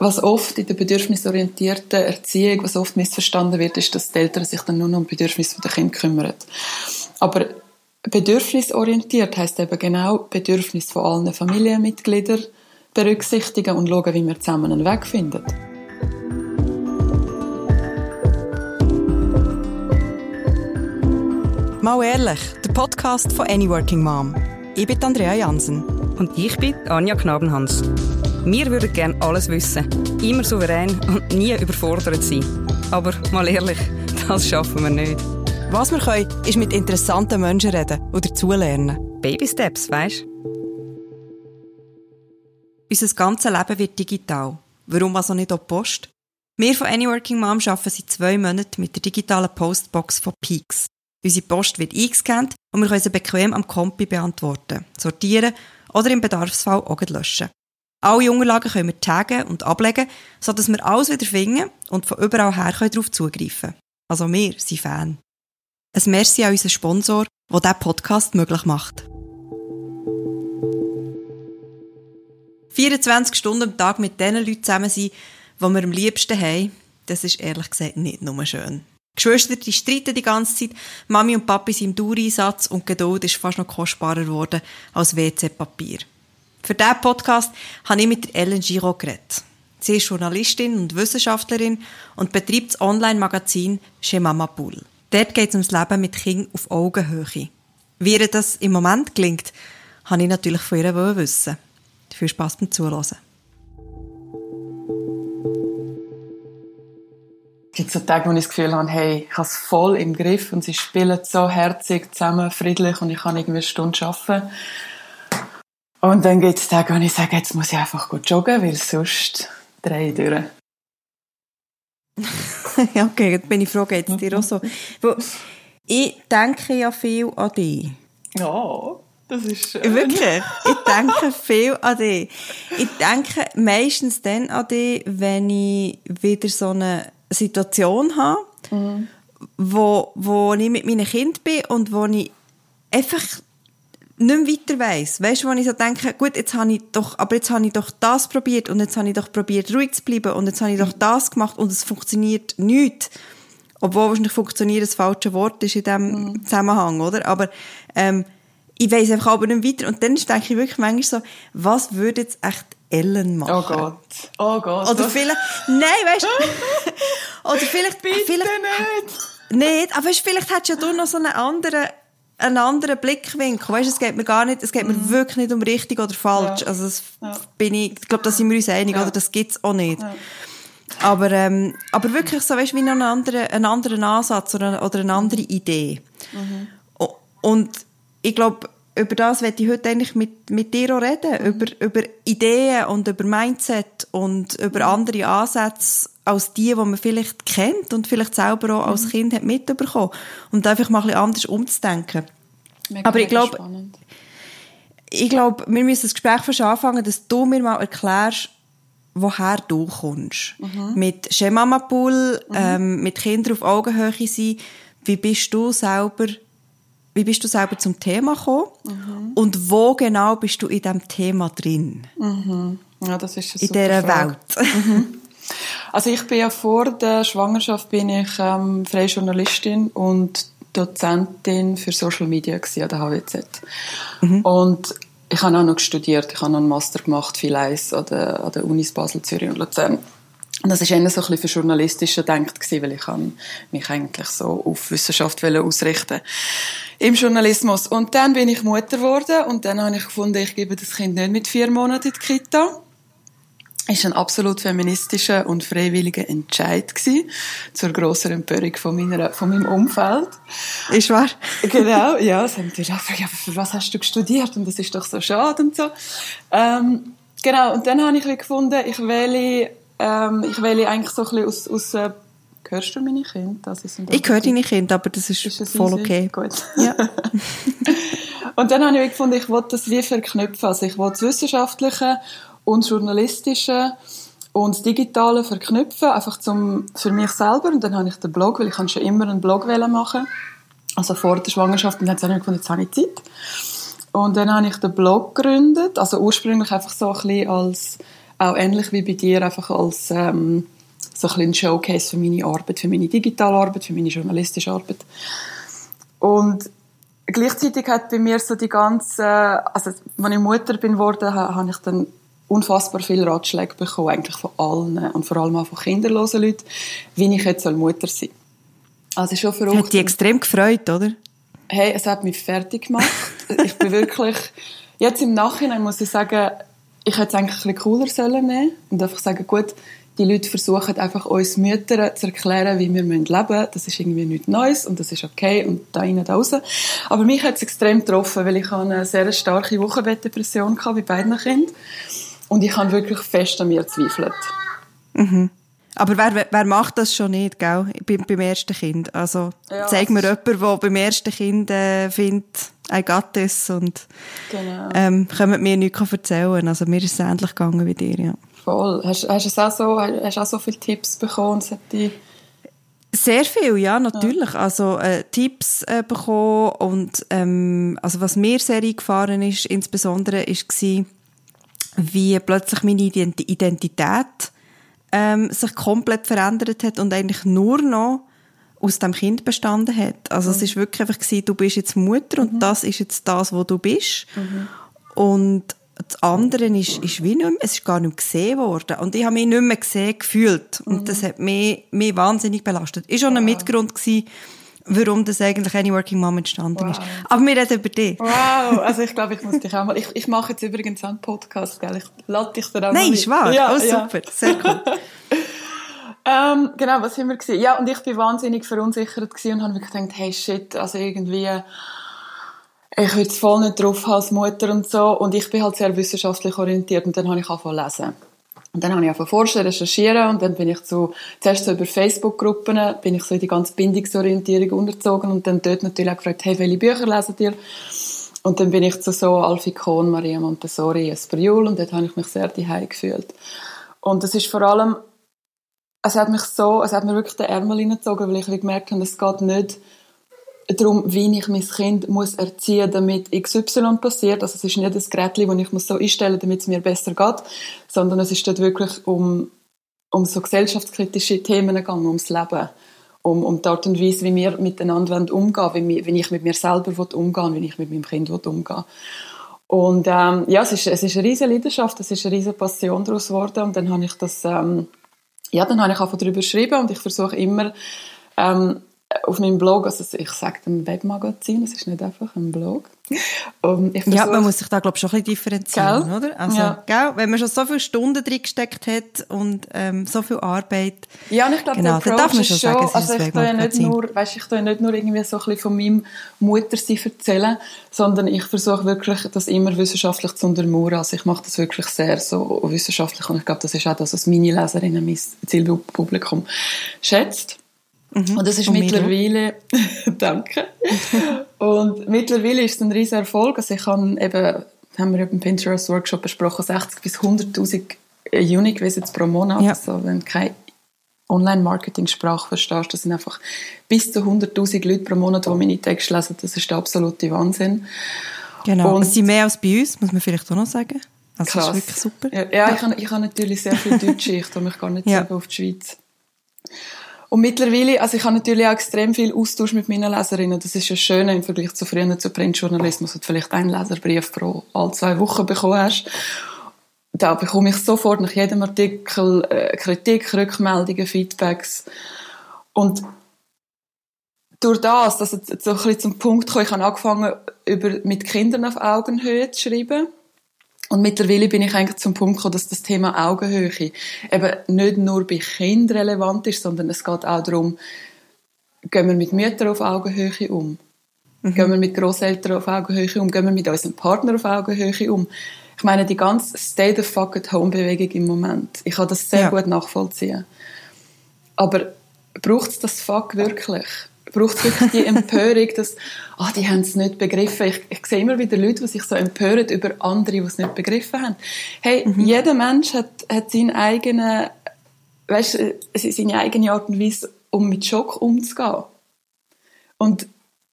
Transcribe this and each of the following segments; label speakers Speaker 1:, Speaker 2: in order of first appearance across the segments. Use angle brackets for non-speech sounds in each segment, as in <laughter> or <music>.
Speaker 1: was oft in der bedürfnisorientierten Erziehung, was oft missverstanden wird, ist, dass die Eltern sich dann nur noch um die Bedürfnisse der Kinder kümmern. Aber bedürfnisorientiert heißt eben genau Bedürfnis von allen Familienmitgliedern berücksichtigen und schauen, wie wir zusammen einen Weg finden.
Speaker 2: Mal ehrlich, der Podcast von Any Working Mom. Ich bin Andrea Jansen.
Speaker 3: Und ich bin Anja Knabenhans. Wir würden gerne alles wissen, immer souverän und nie überfordert sein. Aber mal ehrlich, <laughs> das schaffen wir nicht.
Speaker 2: Was wir können, ist mit interessanten Menschen reden und dazulernen.
Speaker 3: Baby Steps, weisst
Speaker 2: Unser ganzes Leben wird digital. Warum also nicht auch Post? Wir von Any Working Mom arbeiten seit zwei Monaten mit der digitalen Postbox von Peaks. Unsere Post wird eingescannt und wir können sie bequem am Kompi beantworten, sortieren oder im Bedarfsfall auch löschen. Alle Unterlagen können wir taggen und ablegen, sodass wir alles wieder finden und von überall her darauf zugreifen können. Also wir sind Fan. Ein Merci an unseren Sponsor, der diesen Podcast möglich macht. 24 Stunden am Tag mit den Leuten zusammen sein, die wir am liebsten haben, das ist ehrlich gesagt nicht nur schön. Geschwister, die streiten die ganze Zeit. Mami und Papi sind im Dauereinsatz und Geduld ist fast noch kostbarer geworden als WC-Papier. Für diesen Podcast habe ich mit Ellen Giro geredet. Sie ist Journalistin und Wissenschaftlerin und betreibt das Online-Magazin Chez Mama Pool. Dort geht es ums Leben mit Kindern auf Augenhöhe. Wie ihr das im Moment gelingt, habe ich natürlich von ihr wissen. Viel Spass beim Zuhören.
Speaker 1: Es gibt so Tage, wo ich das Gefühl habe, hey, ich habe es voll im Griff und sie spielen so herzig zusammen, friedlich und ich kann irgendwie eine Stunde arbeiten. Und dann gibt es Tage, wo ich sage, jetzt muss ich einfach gut joggen, weil sonst drehe ich durch. <laughs>
Speaker 2: ja, okay, jetzt bin ich froh, geht es dir auch so. Ich denke ja viel an dich.
Speaker 1: Ja, das ist schön.
Speaker 2: Wirklich? Ich denke viel an dich. Ich denke meistens dann an dich, wenn ich wieder so eine Situation habe, mhm. wo, wo ich mit meinen Kindern bin und wo ich einfach nicht mehr weiter weiss. Weißt du, wo ich so denke, gut, jetzt habe ich doch, aber jetzt habe ich doch das probiert und jetzt habe ich doch probiert, ruhig zu bleiben und jetzt habe ich doch das gemacht und es funktioniert nicht. Obwohl wahrscheinlich funktioniert das falsche Wort ist in diesem mhm. Zusammenhang, oder? Aber, ähm, ich weiss einfach aber nicht weiter. Und dann denke ich wirklich manchmal so, was würde jetzt echt Ellen machen?
Speaker 1: Oh Gott. Oh Gott.
Speaker 2: Oder vielleicht, nein, weißt du, <laughs> oder vielleicht,
Speaker 1: Bitte
Speaker 2: vielleicht,
Speaker 1: nicht.
Speaker 2: Nicht, aber weißt, vielleicht hättest ja du noch so einen anderen, einen anderen Blickwinkel. Weißt, es geht mir gar nicht, es geht mir mm. wirklich nicht um richtig oder falsch. Ja. Also, das ja. bin ich, ich glaube, da sind wir uns einig, ja. oder? Das gibt's auch nicht. Aber, ähm, aber wirklich so, weißt, wie noch einen anderen, einen anderen Ansatz oder, oder eine andere Idee. Mhm. Und ich glaube, über das werde ich heute eigentlich mit, mit dir auch reden. Mhm. Über, über Ideen und über Mindset und über andere Ansätze als die, die man vielleicht kennt und vielleicht selber auch als mhm. Kind hat mitbekommen. Und einfach mal ein bisschen anders umzudenken.
Speaker 1: Mega, Aber ich glaube,
Speaker 2: ich glaube, wir müssen das Gespräch fast anfangen, dass du mir mal erklärst, woher du kommst. Mhm. Mit Schemamapool, mhm. ähm, mit Kindern auf Augenhöhe sein. Wie bist du selber wie bist du selber zum Thema gekommen mhm. und wo genau bist du in diesem Thema drin?
Speaker 1: Mhm. Ja, das ist eine
Speaker 2: in dieser Frage. Welt.
Speaker 1: Also ich bin ja vor der Schwangerschaft bin ich ähm, freie Journalistin und Dozentin für Social Media an der HWZ. Mhm. Und ich habe auch noch studiert, ich habe noch einen Master gemacht, viel an der, an der Unis Basel, Zürich und Luzern. Und das war eher so ein bisschen für journalistische denkt weil ich mich eigentlich so auf Wissenschaft ausrichten im Journalismus. Und dann bin ich Mutter geworden und dann habe ich gefunden, ich gebe das Kind nicht mit vier Monaten in die Kita. Ist ein absolut feministischer und freiwilliger Entscheid gewesen, zur grossen Empörung von, meiner, von meinem Umfeld.
Speaker 2: Ist wahr?
Speaker 1: Genau, <laughs> ja. Sie haben gefragt, für was hast du studiert? Und das ist doch so schade und so. Ähm, genau, und dann habe ich gefunden, ich wähle ähm, ich wähle eigentlich so ein bisschen aus, aus äh, Hörst du meine Kinder? Also
Speaker 2: ich höre deine Kinder, aber das ist, ist das voll easy? okay.
Speaker 1: Gut. Ja. <laughs> <laughs> und dann habe ich gefunden, ich wollte das wie verknüpfen. Also ich wollte das Wissenschaftliche und das Journalistische und das Digitale verknüpfen, einfach zum, für mich selber. Und dann habe ich den Blog, weil ich schon immer einen Blog machen also vor der Schwangerschaft, und dann habe ich gefunden, jetzt habe ich Zeit. Und dann habe ich den Blog gegründet, also ursprünglich einfach so ein bisschen als auch ähnlich wie bei dir, einfach als ähm, so ein, ein Showcase für meine Arbeit, für meine digitale Arbeit, für meine journalistische Arbeit. Und gleichzeitig hat bei mir so die ganze, also wenn ich Mutter bin geworden, habe ich dann unfassbar viele Ratschläge bekommen, eigentlich von allen und vor allem auch von kinderlosen Leuten, wie ich jetzt Mutter sein soll.
Speaker 2: Also schon verrückt. Hat dich extrem gefreut, oder?
Speaker 1: Hey, es hat mich fertig gemacht. <laughs> ich bin wirklich, jetzt im Nachhinein muss ich sagen, ich hätte es eigentlich ein bisschen cooler sollen nehmen und einfach sagen, gut, die Leute versuchen einfach uns Mütter zu erklären, wie wir leben müssen. Das ist irgendwie nichts Neues und das ist okay und da rein, da raus. Aber mich hat es extrem getroffen, weil ich eine sehr starke Wochenbettdepression hatte bei beiden Kindern und ich habe wirklich fest an mir gezweifelt.
Speaker 2: Mhm. Aber wer, wer macht das schon nicht, gell? Beim, beim ersten Kind. Also, ja, zeig mir jemanden, der beim ersten Kind äh, findet, I got this und genau. ähm, können mir nichts erzählen. Also, mir ist es ähnlich gegangen wie dir, ja.
Speaker 1: Voll. Hast, hast du auch so, hast auch so viele Tipps bekommen?
Speaker 2: Sehr viel, ja, natürlich. Ja. Also äh, Tipps äh, bekommen und ähm, also was mir sehr eingefahren ist, insbesondere, ist war, wie plötzlich meine Identität ähm, sich komplett verändert hat und eigentlich nur noch aus dem Kind bestanden hat. Also mhm. es ist wirklich einfach gewesen, du bist jetzt Mutter und mhm. das ist jetzt das, wo du bist. Mhm. Und das andere ist, ist wie nicht mehr, es ist gar nicht mehr gesehen worden. Und ich habe mich nicht mehr gesehen gefühlt. Und das hat mich, mich wahnsinnig belastet. Ist schon wow. ein Mitgrund gewesen, warum das eigentlich Any Working Mom entstanden wow. ist. Aber wir reden über dich.
Speaker 1: Wow, also ich glaube, ich muss dich auch mal, ich, ich mache jetzt übrigens einen Podcast, gell? ich lade dich da auch
Speaker 2: Nein, mal ist wahr? Ja, oh, super, ja. sehr cool. <laughs>
Speaker 1: ähm, genau, was haben wir gesehen? Ja, und ich bin wahnsinnig verunsichert und habe mir gedacht, hey shit, also irgendwie, ich will es voll nicht drauf als Mutter und so und ich bin halt sehr wissenschaftlich orientiert und dann habe ich angefangen zu lesen. Und dann habe ich angefangen forschen, recherchieren und dann bin ich zu, zuerst so über Facebook-Gruppen, bin ich so in die ganze Bindungsorientierung unterzogen und dann dort natürlich auch gefragt, hey, welche Bücher lesen ihr? Und dann bin ich zu so Alfie Kohn, Maria Montessori, Espriul und dort habe ich mich sehr daheim gefühlt. Und das ist vor allem, es hat mich so, es hat mir wirklich den Ärmel hineingezogen, weil ich gemerkt habe, es geht nicht darum, wie ich mein Kind muss erziehen damit XY passiert. Also es ist nicht das Gerät, das ich muss so einstellen muss, damit es mir besser geht, sondern es ist dort wirklich um, um so gesellschaftskritische Themen gegangen, ums Leben. Um, um die Art und Weise, wie wir miteinander umgehen wie, wie ich mit mir selber umgehen wie ich mit meinem Kind umgehen Und ähm, ja, es ist, es ist eine riesige Leidenschaft, es ist eine riesige Passion daraus geworden und dann habe ich das, ähm, ja, dann habe ich einfach darüber geschrieben und ich versuche immer, ähm, auf meinem Blog, also ich sage ein Webmagazin, es ist nicht einfach ein Blog.
Speaker 2: ja, man muss sich da glaube ich schon ein bisschen differenzieren, gell? oder? Also, ja. gell? wenn man schon so viele Stunden drin gesteckt hat und ähm, so viel Arbeit.
Speaker 1: Ja, und ich glaube, genau, der darf man schon sagen, es also ich tue ja nicht nur, weißt, ich tue ja nicht nur irgendwie so ein bisschen von meinem Muttersein erzählen, sondern ich versuche wirklich, das immer wissenschaftlich zu untermauern. Also ich mache das wirklich sehr so wissenschaftlich und ich glaube, das ist auch das, was meine Leserinnen, mein Zielpublikum schätzt. Mhm. Und das ist und mittlerweile, <laughs> danke. und mittlerweile ist es ein riesen Erfolg. Also ich habe eben, haben wir im Pinterest Workshop besprochen, 60 bis 100.000 Unique Visits pro Monat. Ja. Also wenn du keine Online-Marketing-Sprache verstehst, das sind einfach bis zu 100.000 Leute pro Monat, die meine Texte lesen. Das ist der absolute Wahnsinn.
Speaker 2: Genau. Und es sind mehr als bei uns, muss man vielleicht auch noch sagen. Also krass. Das ist wirklich super.
Speaker 1: Ja, ja, Ich, habe, ich habe natürlich sehr viel Deutsche, ich tue mich gar nicht ja. auf die Schweiz. Und mittlerweile, also ich habe natürlich auch extrem viel Austausch mit meinen Leserinnen. Das ist ja schön im Vergleich zu früher zu Printjournalismus, wo du vielleicht einen Leserbrief pro alle zwei Wochen bekommen hast. Da bekomme ich sofort nach jedem Artikel äh, Kritik, Rückmeldungen, Feedbacks. Und durch das, dass es so ein bisschen zum Punkt kam, ich habe angefangen, über, mit Kindern auf Augenhöhe zu schreiben. Und mittlerweile bin ich eigentlich zum Punkt gekommen, dass das Thema Augenhöhe eben nicht nur bei Kindern relevant ist, sondern es geht auch darum, gehen wir mit Müttern auf Augenhöhe um? Mhm. Gehen wir mit Großeltern auf Augenhöhe um? Gehen wir mit unserem Partner auf Augenhöhe um? Ich meine, die ganze Stay the fuck at home Bewegung im Moment, ich kann das sehr ja. gut nachvollziehen. Aber braucht es das Fuck wirklich? Braucht es wirklich die Empörung, dass, ah, oh, die haben es nicht begriffen. Ich, ich sehe immer wieder Leute, die sich so empören über andere, die es nicht begriffen haben. Hey, mhm. jeder Mensch hat, hat seine eigene, weißt, seine eigene Art und Weise, um mit Schock umzugehen. Und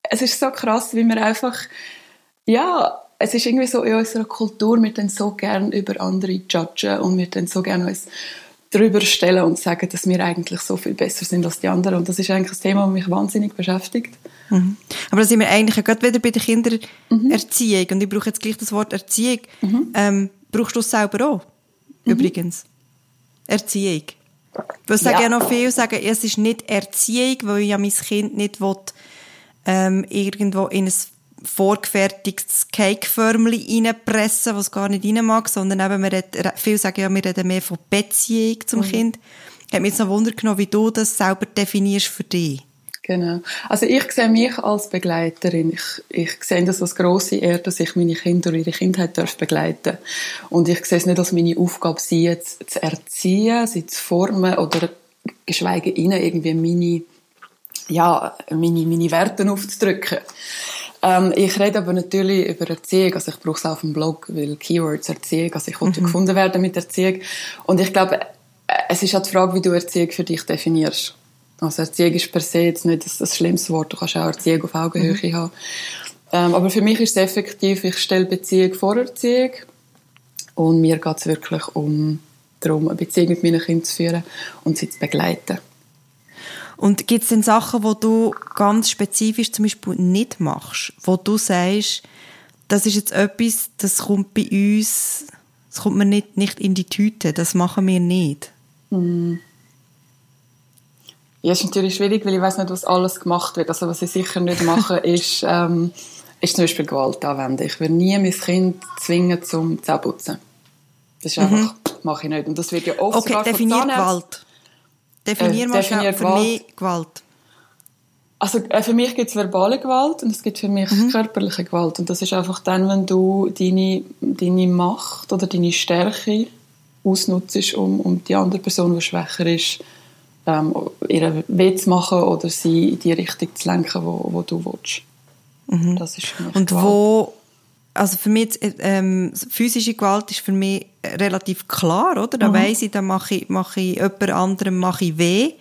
Speaker 1: es ist so krass, wie man einfach, ja, es ist irgendwie so in unserer Kultur, wir dann so gern über andere judgen und wir dann so gern uns drüber stellen und sagen, dass wir eigentlich so viel besser sind als die anderen. Und das ist eigentlich ein Thema, das mich wahnsinnig beschäftigt.
Speaker 2: Mhm. Aber da sind wir eigentlich gerade wieder bei der Kindererziehung. Mhm. Und ich brauche jetzt gleich das Wort Erziehung. Mhm. Ähm, brauchst du es selber auch? Mhm. Übrigens. Erziehung. Weil sagen ja. ja noch viele, sagen, es ist nicht Erziehung, weil ich ja mein Kind nicht will, ähm, irgendwo in ein vorgefertigtes Cakeförmchen reinpressen, was gar nicht rein mag, sondern eben, wir reden, viele sagen ja, wir reden mehr von Beziehung zum mhm. Kind. Hat mich jetzt noch Wunder genommen, wie du das selber definierst für dich.
Speaker 1: Genau. Also ich sehe mich als Begleiterin. Ich, ich sehe das als grosse Ehre, dass ich meine Kinder durch ihre Kindheit darf begleiten Und ich sehe es nicht als meine Aufgabe, sie jetzt zu erziehen, sie zu formen oder geschweige ihnen irgendwie meine, ja, meine, meine Werte aufzudrücken. Ähm, ich rede aber natürlich über Erziehung, also ich brauche es auf dem Blog, weil Keywords Erziehung, also ich wollte mhm. gefunden werden mit Erziehung. Und ich glaube, es ist halt die Frage, wie du Erziehung für dich definierst. Also Erziehung ist per se jetzt nicht das, das schlimmste Wort, du kannst auch Erziehung auf Augenhöhe mhm. haben. Ähm, aber für mich ist es effektiv, ich stelle Beziehung vor Erziehung und mir geht es wirklich um darum, eine Beziehung mit meinen Kindern zu führen und sie zu begleiten.
Speaker 2: Und gibt es denn Sachen, wo du ganz spezifisch zum Beispiel nicht machst, wo du sagst, das ist jetzt etwas, das kommt bei uns, das kommt mir nicht, nicht in die Tüte, das machen wir nicht?
Speaker 1: Mm. Ja, ist natürlich schwierig, weil ich weiß nicht, was alles gemacht wird. Also was ich sicher nicht mache, <laughs> ist, ähm, ist zum Beispiel Gewalt anwenden. Ich will nie mein Kind zwingen zum Zähneputzen. Das ist einfach, mhm. mache ich nicht. Und das wird ja oft
Speaker 2: okay, definier Gewalt. Definier äh, mal definier für Gewalt. mich Gewalt.
Speaker 1: Also äh, für mich gibt es verbale Gewalt und es gibt für mich mhm. körperliche Gewalt. Und das ist einfach dann, wenn du deine, deine Macht oder deine Stärke ausnutzt, um, um die andere Person, die schwächer ist, ähm, ihr weh zu machen oder sie in die Richtung zu lenken, wo, wo du willst.
Speaker 2: Mhm. Das ist für mich Und Gewalt. wo also für mich, ähm, physische Gewalt ist für mich relativ klar, oder? Da mhm. weiss ich, da mache ich, mache ich jemand anderem mache ich weh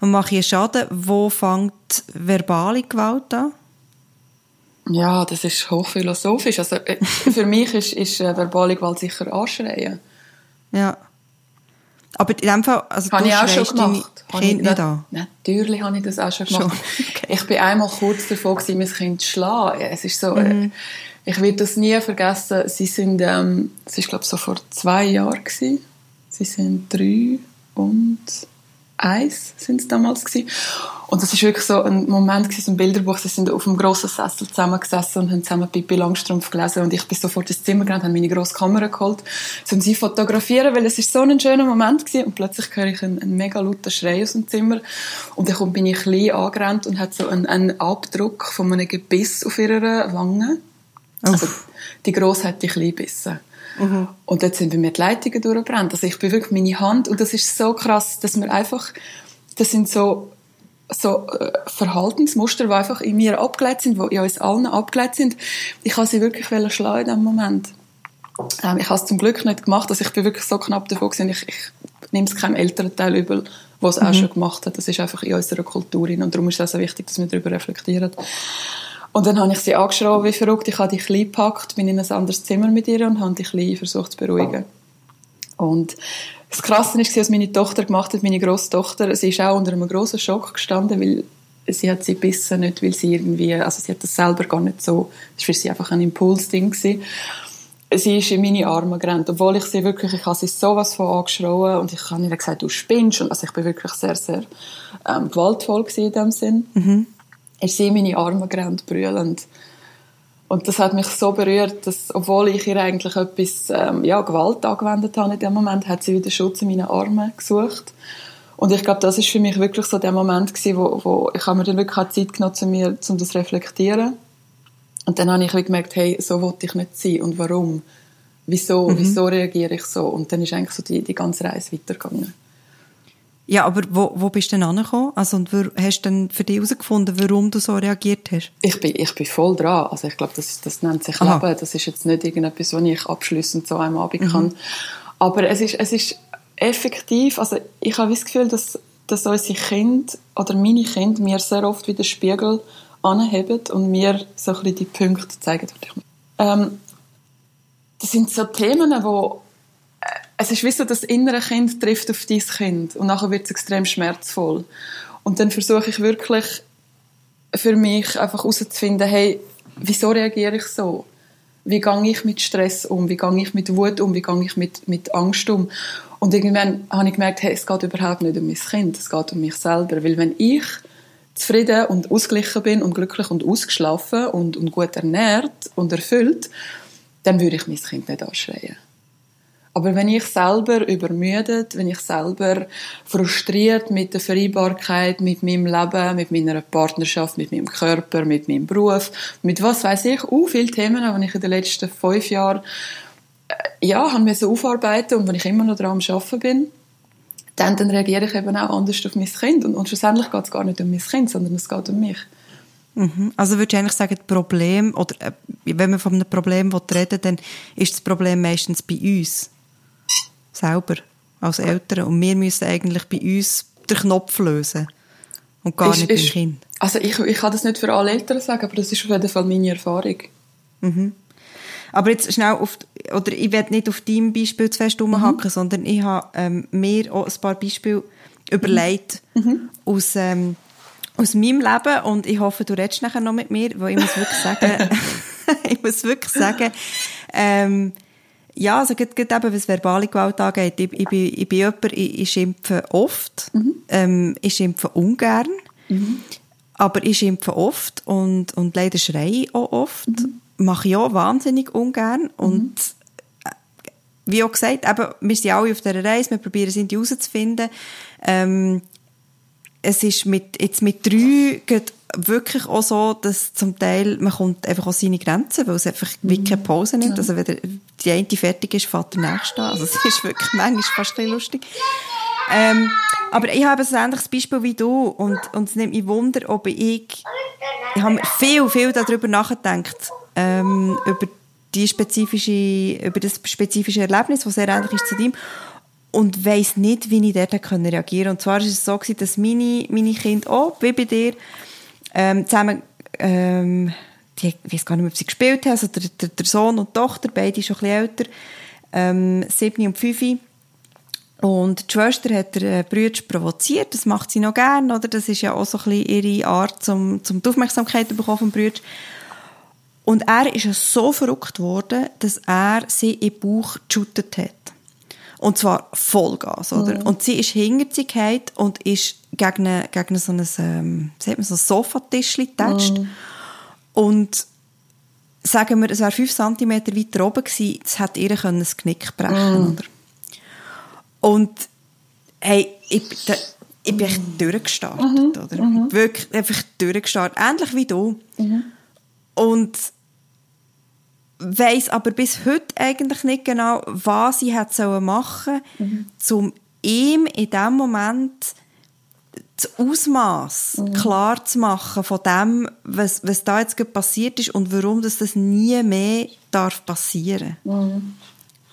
Speaker 2: und mache ich Schaden. Wo fängt verbale Gewalt an?
Speaker 1: Ja, das ist hochphilosophisch. Also, äh, für mich ist, ist äh, verbale Gewalt sicher Anschreien.
Speaker 2: Ja. Aber in dem Fall, also
Speaker 1: habe ich auch schon gemacht.
Speaker 2: Kind nicht an?
Speaker 1: Natürlich habe ich das auch schon gemacht. Schon. <laughs> Okay. Ich bin einmal kurz davor gewesen, mein Kind zu schlagen. Es ist so, äh, mhm. Ich werde das nie vergessen. Sie sind, ähm, es ist glaube so vor zwei Jahren gewesen. Sie sind drei und eins sind es damals gewesen. Und das ist wirklich so ein Moment gewesen, so ein Bilderbuch. Sie sind auf einem grossen Sessel zusammengesessen und haben zusammen Pippi Langstrumpf gelesen. Und ich bin sofort ins Zimmer gegangen, habe meine grosse Kamera geholt, um sie fotografieren, weil es ist so ein schöner Moment gewesen. Und plötzlich höre ich einen, einen mega lauten Schrei aus dem Zimmer. Und dann bin ich klein angerannt und hat so einen, einen Abdruck von einem Gebiss auf ihrer Wange. Also, die Grosse hat die klein gebissen. Mhm. Und dort sind bei mir die Leitungen durchgebrannt. Also ich bin wirklich meine Hand, und das ist so krass, dass wir einfach, das sind so, so äh, Verhaltensmuster, die einfach in mir abgeleitet sind, die in uns allen abgeleitet sind. Ich habe sie wirklich schlagen in diesem Moment. Ähm, ich habe es zum Glück nicht gemacht, also ich bin wirklich so knapp davor gewesen. Ich, ich nehme es keinem älteren Teil übel, der es mhm. auch schon gemacht hat. Das ist einfach in unserer Kultur und darum ist es auch so wichtig, dass wir darüber reflektieren. Und dann habe ich sie angeschrien, wie verrückt. Ich habe die Kleine gepackt, bin in ein anderes Zimmer mit ihr und habe die Kleine versucht zu beruhigen. Und das Krasse war, was meine Tochter gemacht hat, meine Großtochter, sie ist auch unter einem grossen Schock gestanden, weil sie hat sie bissen nicht, weil sie irgendwie, also sie hat das selber gar nicht so, das war für sie einfach ein Impulsding. Sie ist in meine Arme gerannt, obwohl ich sie wirklich, ich habe sie sowas von angeschrien und ich habe ihr gesagt, du spinnst und also ich bin wirklich sehr, sehr ähm, gewaltvoll in dem Sinn. Mhm ist sie in meine Arme gerannt, brüllend. Und das hat mich so berührt, dass, obwohl ich ihr eigentlich etwas, ähm, ja, Gewalt angewendet habe in dem Moment, hat sie wieder Schutz in meinen Armen gesucht. Und ich glaube, das ist für mich wirklich so der Moment gewesen, wo, wo ich habe mir dann wirklich Zeit genommen, um, mir, um das zu reflektieren. Und dann habe ich gemerkt, hey, so wollte ich nicht sein und warum? Wieso, mhm. wieso reagiere ich so? Und dann ist eigentlich so die, die ganze Reise weitergegangen.
Speaker 2: Ja, aber wo, wo bist du denn angekommen? Also, und hast du denn für dich herausgefunden, warum du so reagiert hast?
Speaker 1: Ich bin, ich bin voll dran. Also, ich glaube, das, das nennt sich Aha. Leben. Das ist jetzt nicht irgendetwas, was ich abschließend so einem Abend mhm. kann. Aber es ist, es ist effektiv, also, ich habe das Gefühl, dass, dass unsere Kinder oder meine Kinder mir sehr oft wieder Spiegel anheben und mir so ein bisschen die Punkte zeigen. Ähm, das sind so Themen, wo äh, es ist wie so, das innere Kind trifft auf dein Kind und nachher wird es extrem schmerzvoll. Und dann versuche ich wirklich für mich einfach herauszufinden, hey, wieso reagiere ich so? Wie gehe ich mit Stress um? Wie gehe ich mit Wut um? Wie gehe ich mit, mit Angst um? Und irgendwann habe ich gemerkt, hey, es geht überhaupt nicht um mein Kind, es geht um mich selber. Weil wenn ich zufrieden und ausgeglichen bin und glücklich und ausgeschlafen und, und gut ernährt und erfüllt, dann würde ich mein Kind nicht anschreien. Aber wenn ich selber übermüdet, wenn ich selber frustriert mit der Vereinbarkeit, mit meinem Leben, mit meiner Partnerschaft, mit meinem Körper, mit meinem Beruf, mit was weiß ich, uh, viele Themen, die ich in den letzten fünf Jahren äh, ja, haben wir so aufarbeiten und wenn ich immer noch daran am Arbeiten bin, dann, dann reagiere ich eben auch anders auf mein Kind. Und, und schlussendlich geht es gar nicht um mein Kind, sondern es geht um mich.
Speaker 2: Mhm. Also würde ich eigentlich sagen, das Problem, oder äh, wenn man von einem Problem reden dann ist das Problem meistens bei uns selber, als Eltern. Und wir müssen eigentlich bei uns den Knopf lösen und gar ist, nicht ist, beim Kind.
Speaker 1: Also ich, ich kann das nicht für alle Eltern sagen, aber das ist auf jeden Fall meine Erfahrung.
Speaker 2: Mhm. Aber jetzt schnell auf, oder ich werde nicht auf deinem Beispiel zu fest rumhacken, mhm. sondern ich habe ähm, mir auch ein paar Beispiele überlegt mhm. mhm. aus, ähm, aus meinem Leben und ich hoffe, du redest nachher noch mit mir, weil ich muss wirklich sagen, <laughs> <laughs> ich muss wirklich sagen, ähm, ja, also gerade, gerade eben, was verbale Gewalt angeht, ich, ich, bin, ich bin jemand, ich, ich schimpfe oft, mhm. ähm, ich schimpfe ungern, mhm. aber ich schimpfe oft und, und leider schreie auch oft. Mhm mache ich auch wahnsinnig ungern. Und mhm. wie auch gesagt, eben, wir sind alle auf dieser Reise, wir probieren es herauszufinden. Ähm, es ist mit, jetzt mit drei geht wirklich auch so, dass zum Teil, man kommt einfach an seine Grenzen, weil es einfach mhm. wie keine Pause nimmt. Ja. Also wenn die eine fertig ist, fährt der nächste an. Also es ist wirklich manchmal fast ein lustig. Ähm, aber ich habe ein ähnliches Beispiel wie du und, und es nimmt mich Wunder, ob ich, ich habe viel, viel darüber nachgedacht, ähm, über die spezifische, über das spezifische Erlebnis, das sehr ähnlich ist zu dem und weiß nicht, wie ich dort reagieren konnte. Und zwar war es so, dass meine, meine Kinder auch, wie bei dir, ähm, zusammen, ähm, die, ich weiß gar nicht mehr, ob sie gespielt haben, also der, der, der Sohn und die Tochter, beide schon ein bisschen älter, ähm, sieben und fünf. Und die Schwester hat den äh, Bruder provoziert, das macht sie noch gerne, oder? Das ist ja auch so ein bisschen ihre Art, um, um die Aufmerksamkeit zu bekommen vom Bruder. Und er ist ja so verrückt worden, dass er sie in den Bauch geshootet hat. Und zwar Vollgas, oder? Mhm. Und sie ist hinter sie und ist gegen, eine, gegen so ein, ähm, man, so ein Sofatisch getatscht. Mhm. Und sagen wir, es wäre fünf Zentimeter weiter oben gewesen, das hätte ihr das Knick brechen mhm. oder? Und, hey, ich, da, ich bin echt durchgestartet, mhm. oder? Mhm. Wirklich einfach durchgestartet. Ähnlich wie du. Mhm. Und weiß aber bis heute eigentlich nicht genau, was ich hätte machen sollen, mhm. um ihm in dem Moment das Ausmaß mhm. klar zu machen von dem, was, was da jetzt passiert ist und warum das, das nie mehr darf passieren. Mhm.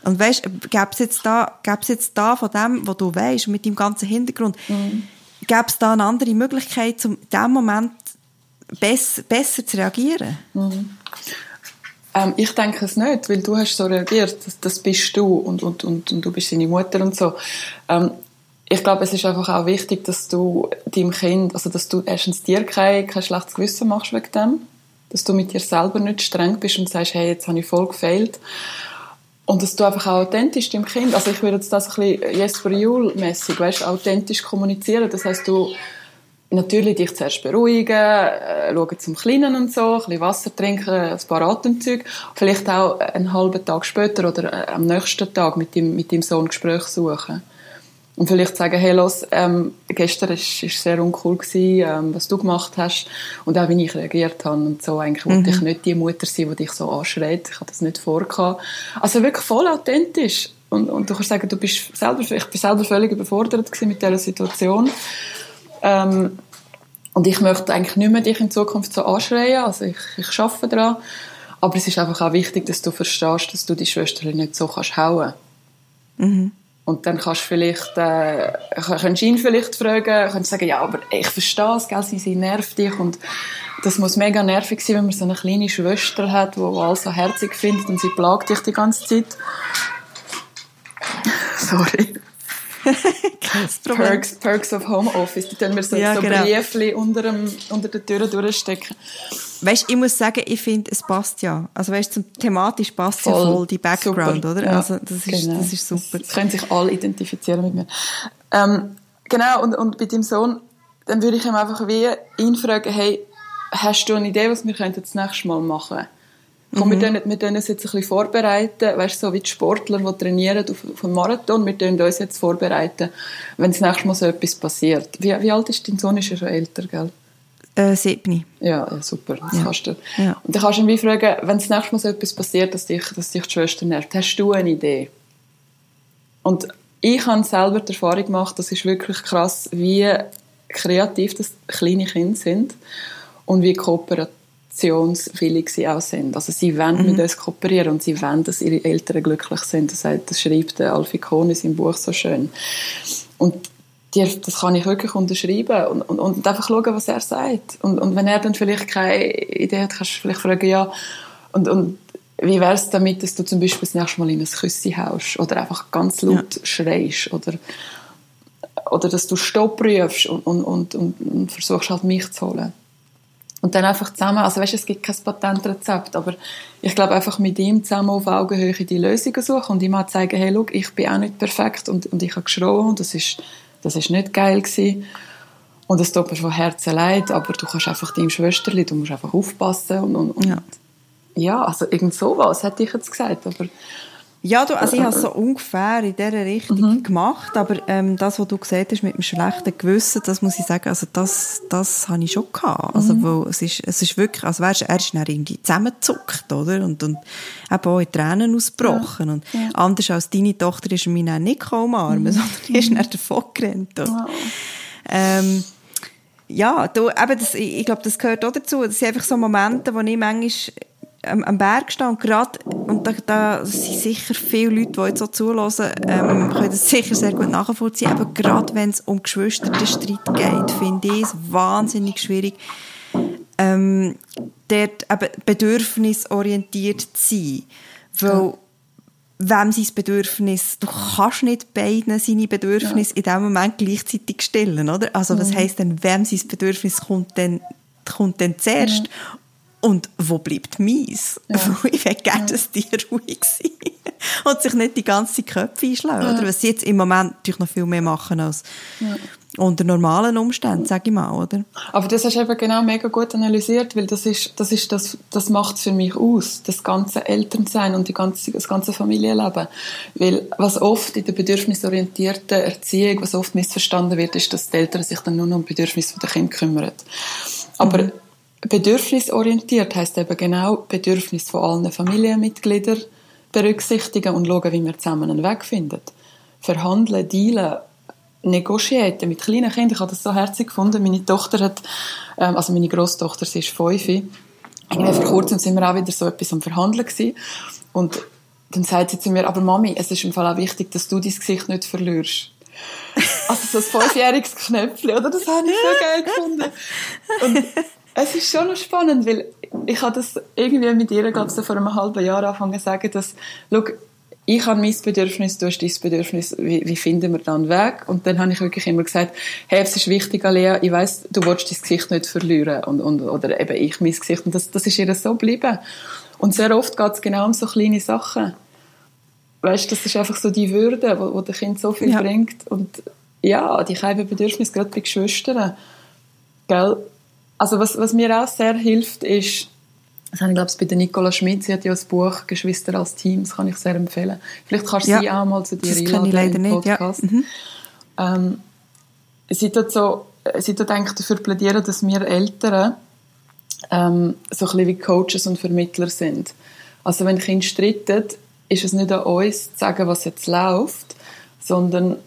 Speaker 2: Und weißt, gäbe es jetzt da, gäbe jetzt da von dem, was du weißt, mit dem ganzen Hintergrund, mhm. gäbe es da eine andere Möglichkeit, um in dem Moment besser, besser zu reagieren?
Speaker 1: Mhm. Ähm, ich denke es nicht, weil du hast so reagiert. Das, das bist du und, und, und, und, du bist seine Mutter und so. Ähm, ich glaube, es ist einfach auch wichtig, dass du deinem Kind, also dass du erstens dir kein, kein schlechtes Gewissen machst wegen dem, dass du mit dir selber nicht streng bist und sagst, hey, jetzt habe ich voll gefehlt. Und dass du einfach auch authentisch deinem Kind, also ich würde jetzt das ein bisschen Jesper Juhl-mässig, weißt, authentisch kommunizieren. Das heißt, du natürlich dich zuerst beruhigen, äh, schauen zum Kleinen und so, ein bisschen Wasser trinken, ein paar Atemzüge. Vielleicht auch einen halben Tag später oder äh, am nächsten Tag mit dem, mit dem Sohn Gespräch suchen. Und vielleicht sagen, hey, los, ähm, gestern ist, ist sehr uncool gewesen, ähm, was du gemacht hast und auch wie ich reagiert habe und so. Eigentlich mhm. wollte ich nicht die Mutter sein, die dich so anschreit. Ich habe das nicht vorgehabt. Also wirklich voll authentisch. Und, und du kannst sagen, du bist selber, ich bin selber völlig überfordert mit dieser Situation. Ähm, und ich möchte eigentlich nicht mehr dich in Zukunft so anschreien, also ich, ich arbeite daran. Aber es ist einfach auch wichtig, dass du verstehst, dass du die Schwester nicht so kannst hauen. Mhm. Und dann kannst du vielleicht, äh, kannst ihn vielleicht fragen, kannst sagen, ja, aber ich verstehe es, gell, sie, sie nervt dich und das muss mega nervig sein, wenn man so eine kleine Schwester hat, die alles so herzig findet und sie plagt dich die ganze Zeit. <laughs> Sorry. Perks, Perks of Homeoffice. Da tun wir so,
Speaker 2: Ja,
Speaker 1: so
Speaker 2: genau.
Speaker 1: Briefli unter, dem, unter der Tür durchstecken.
Speaker 2: Weißt, ich muss sagen, ich finde, es passt ja. Also weißt, zum thematisch passt ja
Speaker 1: Voll.
Speaker 2: voll die Background,
Speaker 1: Super.
Speaker 2: oder?
Speaker 1: Ja,
Speaker 2: Also das ist,
Speaker 1: genau.
Speaker 2: das ist super.
Speaker 1: Das können sich alle identifizieren mit mir. Ähm, genau, und, und bei deinem Sohn, dann würde ich ihm einfach wie ihn fragen, hey, hast du eine Idee, was wir könnten das nächste Mal machen? Komm,
Speaker 2: Mhm.
Speaker 1: wir, tun, wir tun uns jetzt ein bisschen vorbereiten, weißt du, so wie die Sportler, die trainieren auf, auf einen Marathon, wir tun uns jetzt vorbereiten, wenn das nächste Mal so etwas passiert. Wie, wie alt ist dein Sohn? Ist er schon älter, gell?
Speaker 2: Äh.
Speaker 1: Ja, ja, super, das
Speaker 2: Ja.
Speaker 1: kannst du.
Speaker 2: Ja.
Speaker 1: Und dann kannst du wie fragen, wenn das nächste Mal so etwas passiert, dass dich, dass dich die Schwester nervt, hast du eine Idee? Und ich habe selber die Erfahrung gemacht, das ist wirklich krass, wie kreativ das kleine Kinder sind und wie kooperationswillig sie auch sind. Also sie wollen mit uns kooperieren und sie wollen, dass ihre Eltern glücklich sind. Das, sagt, das schreibt Alfie Kohn in seinem Buch so schön. Und dir, das kann ich wirklich unterschreiben und, und, und einfach schauen, was er sagt. Und, und wenn er dann vielleicht keine Idee hat, kannst du vielleicht fragen, ja, und, und wie wäre es damit, dass du zum Beispiel das nächste Mal in ein Küssi haust oder einfach ganz laut schreist oder, oder dass du Stopp rufst und, und, und, und, versuchst halt mich zu holen. Und dann einfach zusammen, also weißt, es gibt kein Patentrezept, aber ich glaube einfach mit ihm zusammen auf Augenhöhe die Lösungen suchen und ihm mal zeigen, hey, schau, ich bin auch nicht perfekt und, und ich habe geschrien und das ist, das ist nicht geil gewesen. Und es tut mir von Herzen leid, aber du kannst einfach deinem Schwesterli, du musst einfach aufpassen und, und, und
Speaker 2: Ja.
Speaker 1: ja. also irgend sowas hätte ich jetzt gesagt, aber
Speaker 2: Ja, du, also ich habe es so ungefähr in dieser Richtung gemacht, aber ähm, das, was du gesagt hast mit dem schlechten Gewissen, das muss ich sagen, also das, das habe ich schon gehabt. Also, wo es ist, es ist wirklich, also weißt, er ist dann irgendwie zusammengezuckt, oder? Und, und eben auch in Tränen ausgebrochen. Und anders als deine Tochter ist er mich dann nicht umarmen, sondern er ist dann davon gerannt. Oder? Ähm, ja, du, eben das, ich, ich glaube, das gehört auch dazu. Das sind einfach so Momente, wo ich manchmal am, am Berg stehe und gerade, und da, da sind sicher viele Leute, die jetzt so zulassen, ähm, können das sicher sehr gut nachvollziehen, aber gerade wenn es um Geschwisterstreit geht, finde ich es wahnsinnig schwierig, ähm, dort eben bedürfnisorientiert zu sein. Weil, wem sein Bedürfnis, du kannst nicht beiden seine Bedürfnisse in dem Moment gleichzeitig stillen, oder? Also, was heisst denn, wem sein Bedürfnis kommt denn, kommt denn zuerst? Und wo bleibt meins? <laughs> Weil Ich will gerne, dass die <laughs> ruhig sind. Und sich nicht die ganze Köpfe einschlagen, oder? Was sie jetzt im Moment natürlich noch viel mehr machen als unter normalen Umständen, sage ich mal, oder?
Speaker 1: Aber das hast du eben genau mega gut analysiert, weil das ist, das ist das, das macht es für mich aus, das ganze Elternsein und die ganze, das ganze Familienleben. Weil was oft in der bedürfnisorientierten Erziehung, was oft missverstanden wird, ist, dass die Eltern sich dann nur um die Bedürfnisse der Kinder kümmern. Aber bedürfnisorientiert heißt eben genau Bedürfnis von allen Familienmitgliedern berücksichtigen und schauen, wie wir zusammen einen Weg finden. Verhandeln, dealen, negotiaten mit kleinen Kindern. Ich habe das so herzig gefunden. Meine Tochter hat, ähm, also meine Großtochter, sie ist fünf. Irgendwie vor kurzem sind wir auch wieder so etwas am Verhandeln gewesen. Und dann sagt sie zu mir, aber Mami, es ist im Fall auch wichtig, dass du dein Gesicht nicht verlierst. Also so ein fünfjähriges Knöpfchen, oder? Das habe ich so geil gefunden. Und es ist schon noch spannend, weil ich habe das irgendwie mit ihr, glaube ich, vor einem halben Jahr angefangen zu sagen, dass, schau, ich habe mein Bedürfnis, du hast dein Bedürfnis, wie, wie finden wir da einen Weg? Und dann habe ich wirklich immer gesagt, hey, es ist wichtig, Alea, ich weiss, du willst dein Gesicht nicht verlieren. Und, und, oder eben ich mein Gesicht. Und das, das ist ihr so geblieben. Und sehr oft geht es genau um so kleine Sachen. Weißt, das ist einfach so die Würde, wo, wo der Kind so viel
Speaker 2: Ja.
Speaker 1: bringt. Und ja, die kleinen Bedürfnisse, gerade bei Geschwistern. Gell? Also was, was mir auch sehr hilft, ist, das habe ich glaube ich bei der Nicola Schmidt, sie hat ja das Buch «Geschwister als Team», das kann ich sehr empfehlen. Vielleicht kannst du
Speaker 2: Ja.
Speaker 1: sie auch mal zu dir
Speaker 2: Das kenne ich leider
Speaker 1: im
Speaker 2: nicht, ja.
Speaker 1: Podcast.
Speaker 2: Mhm.
Speaker 1: Ähm, sie tut so, sie tut eigentlich dafür plädieren, dass wir Eltern ähm, so ein bisschen wie Coaches und Vermittler sind. Also wenn Kinder streiten, ist es nicht an uns zu sagen, was jetzt läuft, sondern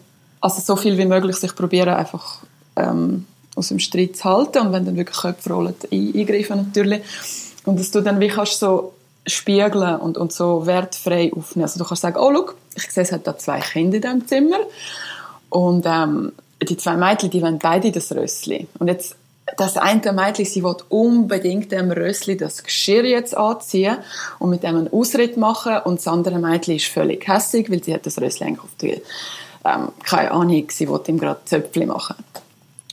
Speaker 1: also so viel wie möglich sich probieren einfach ähm, aus dem Streit zu halten und wenn dann wirklich Köpfe rollen, ein- eingreifen natürlich. Und dass du dann wie kannst so spiegeln und, und so wertfrei aufnehmen. Also du kannst sagen, oh, schau, ich sehe, es hat da zwei Kinder in diesem Zimmer und ähm, die zwei Mädchen, die wollen beide das Rössli. Und jetzt das eine Mädchen, sie will unbedingt dem Rössli das Geschirr jetzt anziehen und mit dem einen Ausritt machen und das andere Mädchen ist völlig hässig, weil sie hat das Rössli eigentlich auf die, ähm, keine Ahnung, sie will ihm gerade Zöpfchen machen.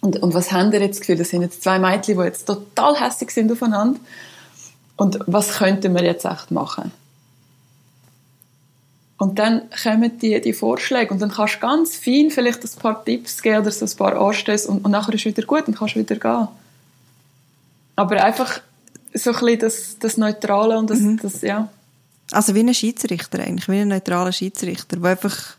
Speaker 1: Und, und was haben ihr jetzt Gefühl? Das sind jetzt zwei Mädchen, die jetzt total hässig sind aufeinander. Und was könnten wir jetzt echt machen? Und dann kommen die, die Vorschläge und dann kannst du ganz fein vielleicht ein paar Tipps geben oder so ein paar Anstöße und, und nachher ist es wieder gut und kannst wieder gehen. Aber einfach so ein bisschen das, das Neutrale und das, mhm. das, ja.
Speaker 2: Also wie ein Schiedsrichter eigentlich, wie ein neutraler Schiedsrichter, der einfach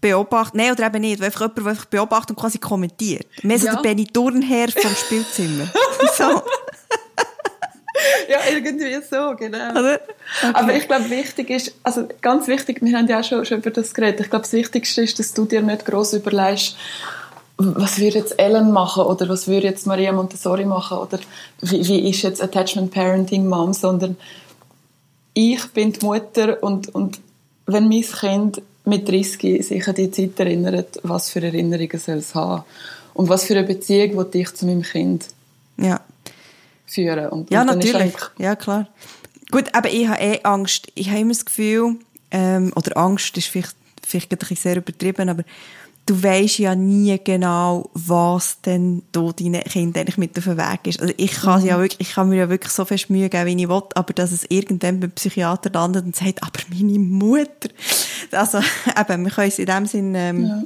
Speaker 2: beobachtet, nein, oder eben nicht, einfach jemand, der einfach beobachtet und quasi kommentiert. Mehr so ja. der Benny Turnherr vom Spielzimmer. <laughs> so.
Speaker 1: ja, irgendwie so, genau. Okay. Aber ich glaube, wichtig ist, also ganz wichtig, wir haben ja auch schon, schon über das geredet, ich glaube, das Wichtigste ist, dass du dir nicht gross überlegst, was würde jetzt Ellen machen oder was würde jetzt Maria Montessori machen oder wie, wie ist jetzt Attachment Parenting Mom, sondern ich bin die Mutter und, und wenn mein Kind mit 30 sich an die Zeit erinnert, was für Erinnerungen soll es haben und was für eine Beziehung will ich zu meinem Kind
Speaker 2: ja
Speaker 1: führen. Und,
Speaker 2: ja, und natürlich. Ja, klar. Gut, aber ich habe eh Angst. Ich habe immer das Gefühl, ähm, oder Angst ist vielleicht, vielleicht ein bisschen sehr übertrieben, aber du weißt ja nie genau, was denn da deinen Kind eigentlich mit auf den Weg ist. Also ich kann, mhm. ja wirklich, ich kann mir ja wirklich so viel Mühe geben, wie ich will, aber dass es irgendwann beim Psychiater landet und sagt, aber meine Mutter. Also <laughs> eben, wir können es in dem Sinn, ähm, ja.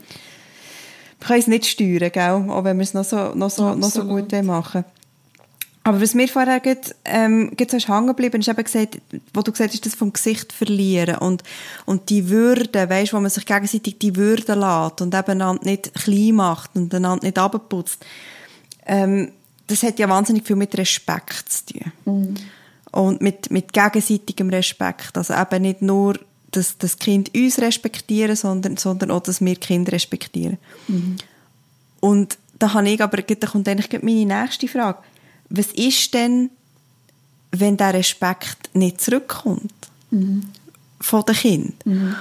Speaker 2: wir können es nicht steuern, gell? auch wenn wir es noch so, noch so, noch so gut machen aber was mir vorher geht, ähm, geht so hängen geblieben, ist eben gesagt, wo du gesagt hast, das vom Gesicht verlieren und, und die Würde, weißt, wo man sich gegenseitig die Würde lässt und eben nicht klein macht und einander nicht abputzt. Ähm, das hat ja wahnsinnig viel mit Respekt zu tun. Mhm. Und mit, mit gegenseitigem Respekt. Also eben nicht nur, dass das Kind uns respektieren, sondern, sondern auch, dass wir Kind respektieren. Mhm. Und da habe ich aber, da kommt eigentlich meine nächste Frage was ist denn, wenn der Respekt nicht zurückkommt mhm. von den Kindern? Mhm.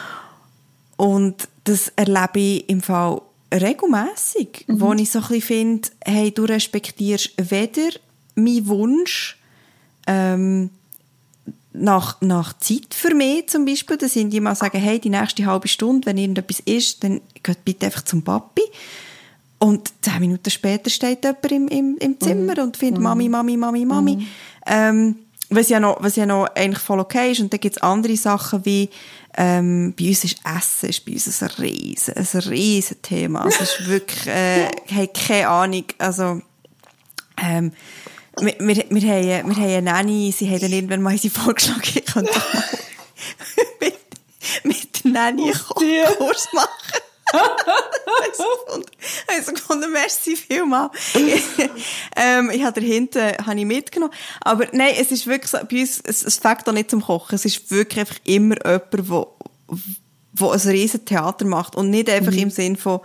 Speaker 2: Und das erlebe ich im Fall regelmässig, mhm. wo ich so ein bisschen finde, hey, du respektierst weder meinen Wunsch ähm, nach, nach Zeit für mich zum Beispiel, dass ich mal sagen, hey, die nächste halbe Stunde, wenn irgendetwas ist, dann geht bitte einfach zum Papi. Und zehn Minuten später steht jemand im, im, im Zimmer mhm. und findet mhm. Mami, Mami, Mami, Mami. Mhm. Ähm, was ja noch, was ja noch eigentlich voll okay ist. Und dann gibt es andere Sachen wie, ähm, bei uns ist Essen ist bei uns ein riesen, ein riesen Thema. Also es ist <laughs> wirklich, äh, ich habe keine Ahnung, also, ähm, wir, wir, wir, haben, wir haben eine Nanny, sie haben dann irgendwann mal sie vorgeschlagen, ich könnte mal mit, mit Nanny Kurs machen also gefunden, merci vielmal. <laughs> ähm, ich habe dahinten habe ich mitgenommen. Aber nein, es ist wirklich so, bei uns, es, es fängt auch nicht zum Kochen. Es ist wirklich einfach immer jemand, der wo ein riesen Theater macht und nicht einfach mhm. im Sinn von